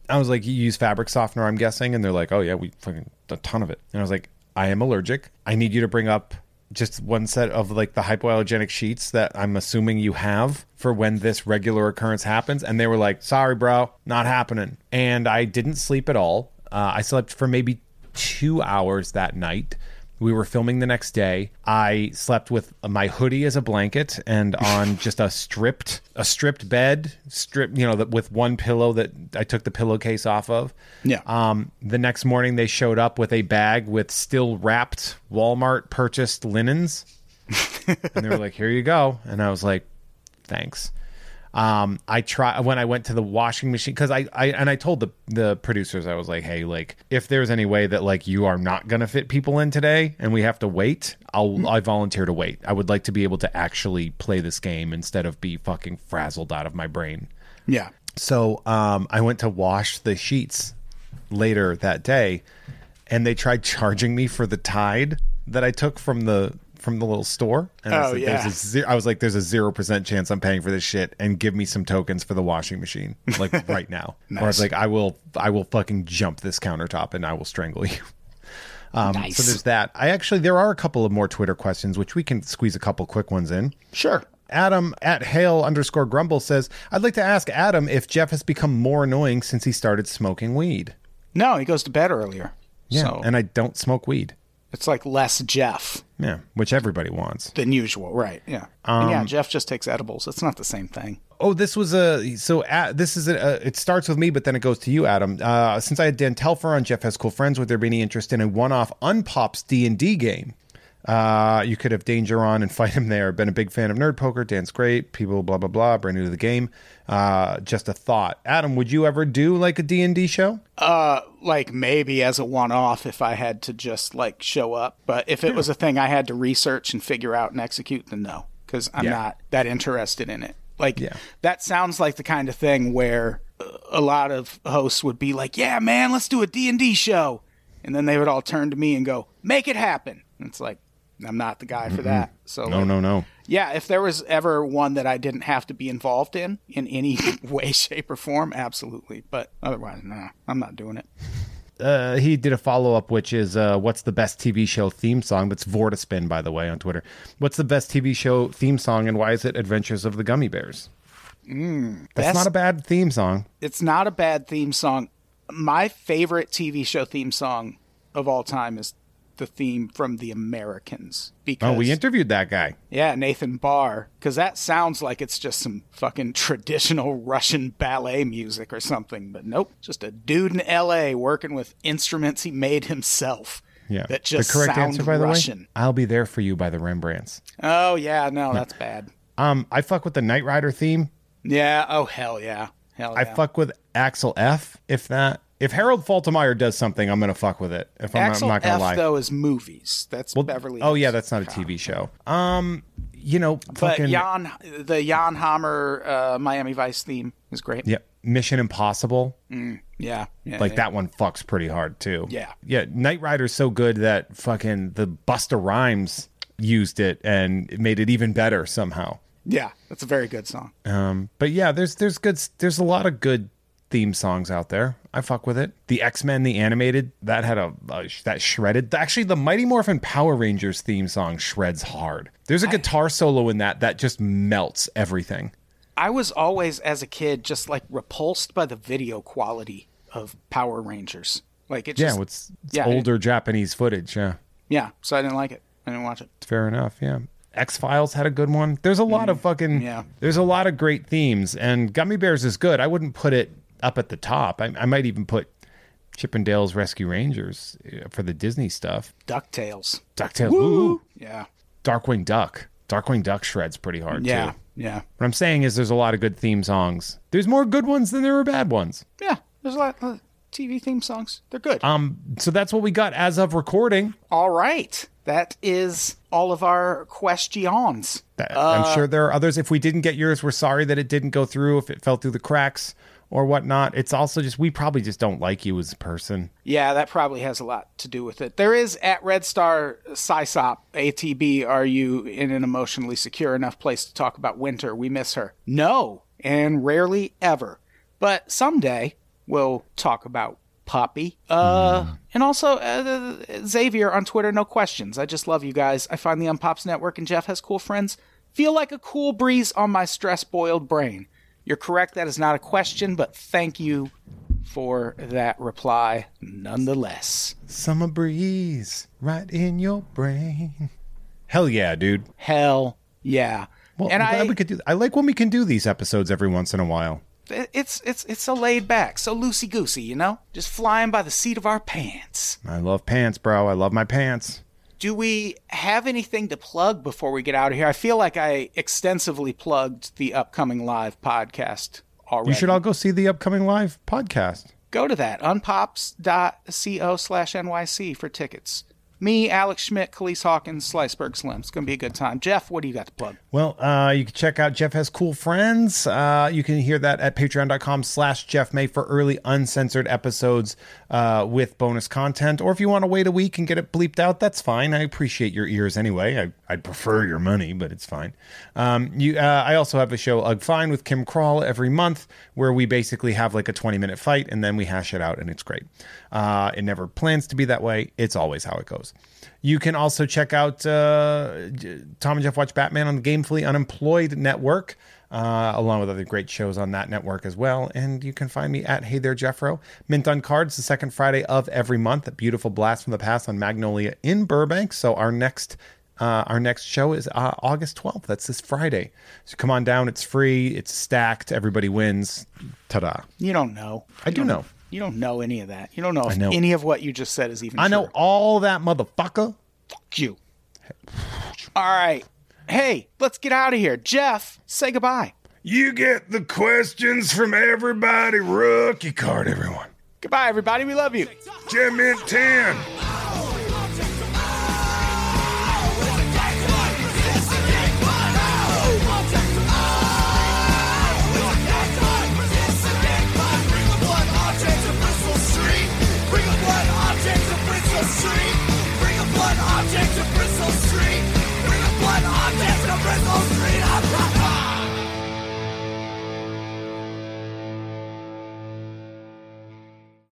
I was like, you use fabric softener, I'm guessing." And they're like, "Oh yeah, we fucking a ton of it." And I was like, "I am allergic. I need you to bring up just one set of like the hypoallergenic sheets that I'm assuming you have for when this regular occurrence happens." And they were like, "Sorry, bro, not happening." And I didn't sleep at all. Uh, I slept for maybe two hours that night. We were filming the next day. I slept with my hoodie as a blanket and on just a stripped a stripped bed, strip you know, that with one pillow that I took the pillowcase off of. Yeah. Um, the next morning they showed up with a bag with still wrapped Walmart purchased linens, and they were like, "Here you go," and I was like, "Thanks." Um, I try when I went to the washing machine because I, I and I told the the producers I was like, hey, like if there's any way that like you are not gonna fit people in today and we have to wait, I'll I volunteer to wait. I would like to be able to actually play this game instead of be fucking frazzled out of my brain. Yeah. So um, I went to wash the sheets later that day, and they tried charging me for the Tide that I took from the from the little store. And I was Oh, like, yeah. There's a zero, I was like, "There's a zero percent chance I'm paying for this shit," and give me some tokens for the washing machine, like right now. Or I was like, "I will, I will fucking jump this countertop and I will strangle you." Um, Nice. So there's that. I actually there are a couple of more Twitter questions which we can squeeze a couple quick ones in. Sure. Adam at Hale underscore Grumble says, I'd like to ask Adam if Jeff has become more annoying since he started smoking weed. No, he goes to bed earlier. Yeah. So And I don't smoke weed. It's like less Jeff Yeah. Which everybody wants. than usual, right? Yeah. Um, yeah, Jeff just takes edibles. It's not the same thing. Oh, this was a so uh, this is a, uh, it starts with me, but then it goes to you, Adam. Uh, since I had Dan Telfer on Jeff has cool friends, would there be any interest in a one-off unpops D and D game? Uh, you could have Danger on and fight him there. Been a big fan of Nerd Poker. Dan's great. People, blah blah blah. Brand new to the game. Uh, just a thought. Adam, would you ever do like a D and D show? Uh, like maybe as a one-off if I had to just like show up, but if it was a thing I had to research and figure out and execute, then no, because I'm Yeah. not that interested in it. Like Yeah. that sounds like the kind of thing where a lot of hosts would be like, "Yeah, man, let's do a D and D show," and then they would all turn to me and go, "Make it happen." And it's like I'm not the guy for that. So No, like, no, no. yeah, if there was ever one that I didn't have to be involved in in any way, shape, or form, absolutely. But otherwise, no, I'm not doing it. uh, he did a follow up, which is uh, what's the best TV show theme song? That's Vortispin, by the way, on Twitter. What's the best TV show theme song, and why is it Adventures of the Gummy Bears? That's best- not a bad theme song. It's not a bad theme song. My favorite TV show theme song of all time is the theme from The Americans. Because Oh, we interviewed that guy. yeah, Nathan Barr, because that sounds like it's just some fucking traditional Russian ballet music or something. But nope, just a dude in L.A. working with instruments he made himself. Yeah, that just the correct answer, by the Russian. way. I'll be there for you by the Rembrandts. Oh yeah, no, that's bad. Um, I fuck with the Knight Rider theme. Yeah. Oh hell yeah. Hell yeah. I fuck with Axel F. If that, if Harold Faltermeyer does something, I'm gonna fuck with it. If I'm, not- Axel I'm not gonna F lie. though is movies. That's Beverly. oh yeah, that's not a TV show. Um, you know, But fucking Jan, the Jan Hammer uh, Miami Vice theme is great. yeah, Mission Impossible. Yeah. yeah Like yeah. that one fucks pretty hard too. Yeah. Yeah. Knight Rider's so good that fucking the Busta Rhymes used it and it made it even better somehow. Yeah, that's a very good song. Um, but yeah, there's there's good there's a lot of good theme songs out there. I fuck with it. The X Men, the animated, that had a, a that shredded. Actually, the Mighty Morphin Power Rangers theme song shreds hard. There's a guitar solo in that that just melts everything. I was always, as a kid, just like repulsed by the video quality of Power Rangers. Like it just, yeah, it's, it's yeah, I older Japanese footage. Yeah. yeah. So I didn't like it. I didn't watch it. Fair enough. Yeah. X Files had a good one. There's a lot mm, of fucking. yeah. There's a lot of great themes, and Gummy Bears is good. I wouldn't put it up at the top. I, I might even put Chip 'n Dale Rescue Rangers uh, for the Disney stuff. Ducktales. Ducktales. Ooh. Yeah. Darkwing Duck. Darkwing Duck shreds pretty hard Yeah. too. Yeah. Yeah. What I'm saying is, there's a lot of good theme songs. There's more good ones than there are bad ones. Yeah. There's a lot of TV theme songs. They're good. Um, so that's what we got as of recording. all right. That is all of our questions. That- Uh, I'm sure there are others. If we didn't get yours, we're sorry that it didn't go through. If it fell through the cracks or whatnot, it's also just we probably just don't like you as a person. Yeah, that probably has a lot to do with it. There is at Red Star Sysop ATB. Are you in an emotionally secure enough place to talk about winter? We miss her. No, and rarely ever. But someday we'll talk about Poppy. Uh, and also uh, Xavier on Twitter. No questions. I just love you guys. I find the Unpops Network and Jeff has cool friends. Feel like a cool breeze on my stress boiled brain. You're correct. That is not a question, but thank you for that reply nonetheless. Summer breeze right in your brain. Hell yeah, dude. Hell yeah. Well, and I'm glad I, we could do. I like when we can do these episodes every once in a while. it's it's it's so laid back, so loosey goosey, you know, just flying by the seat of our pants. I love pants, bro. I love my pants. Do we have anything to plug before we get out of here? I feel like I extensively plugged the upcoming live podcast already. You should all go see the upcoming live podcast. go to that unpops.co slash nyc for tickets. Me, Alex Schmidt, Khalees Hawkins, Sliceberg Slim. It's going to be a good time. Jeff, what do you got to plug? Well, uh, you can check out Jeff Has Cool Friends. Uh, you can hear that at patreon.com slash Jeff May for early uncensored episodes uh, with bonus content. Or if you want to wait a week and get it bleeped out, that's fine. I appreciate your ears anyway. I, I'd prefer your money, but it's fine. Um, you, uh, I also have a show, Ugh Fine, with Kim Crawl every month where we basically have like a 20 minute fight and then we hash it out and it's great. Uh, it never plans to be that way. It's always how it goes. You can also check out uh, Tom and Jeff Watch Batman on the Gamefully Unemployed Network, uh, along with other great shows on that network as well. And you can find me at Hey There Jeffro. Mint on Cards the second Friday of every month. A beautiful blast from the past on Magnolia in Burbank. So our next. Uh, our next show is uh, August 12th. That's this Friday. So come on down. It's free. It's stacked. Everybody wins. Ta da. You don't know. I do You know. You don't know any of that. You don't know if know. any of what you just said is even true. I know all that motherfucker. Fuck you. All right. Hey, let's get out of here. Jeff, say goodbye. You get the questions from everybody. Rookie card, everyone. Goodbye, everybody. We love you. Gem Mint 10. object of Bristol Street. Bring the blood object of Bristol Street.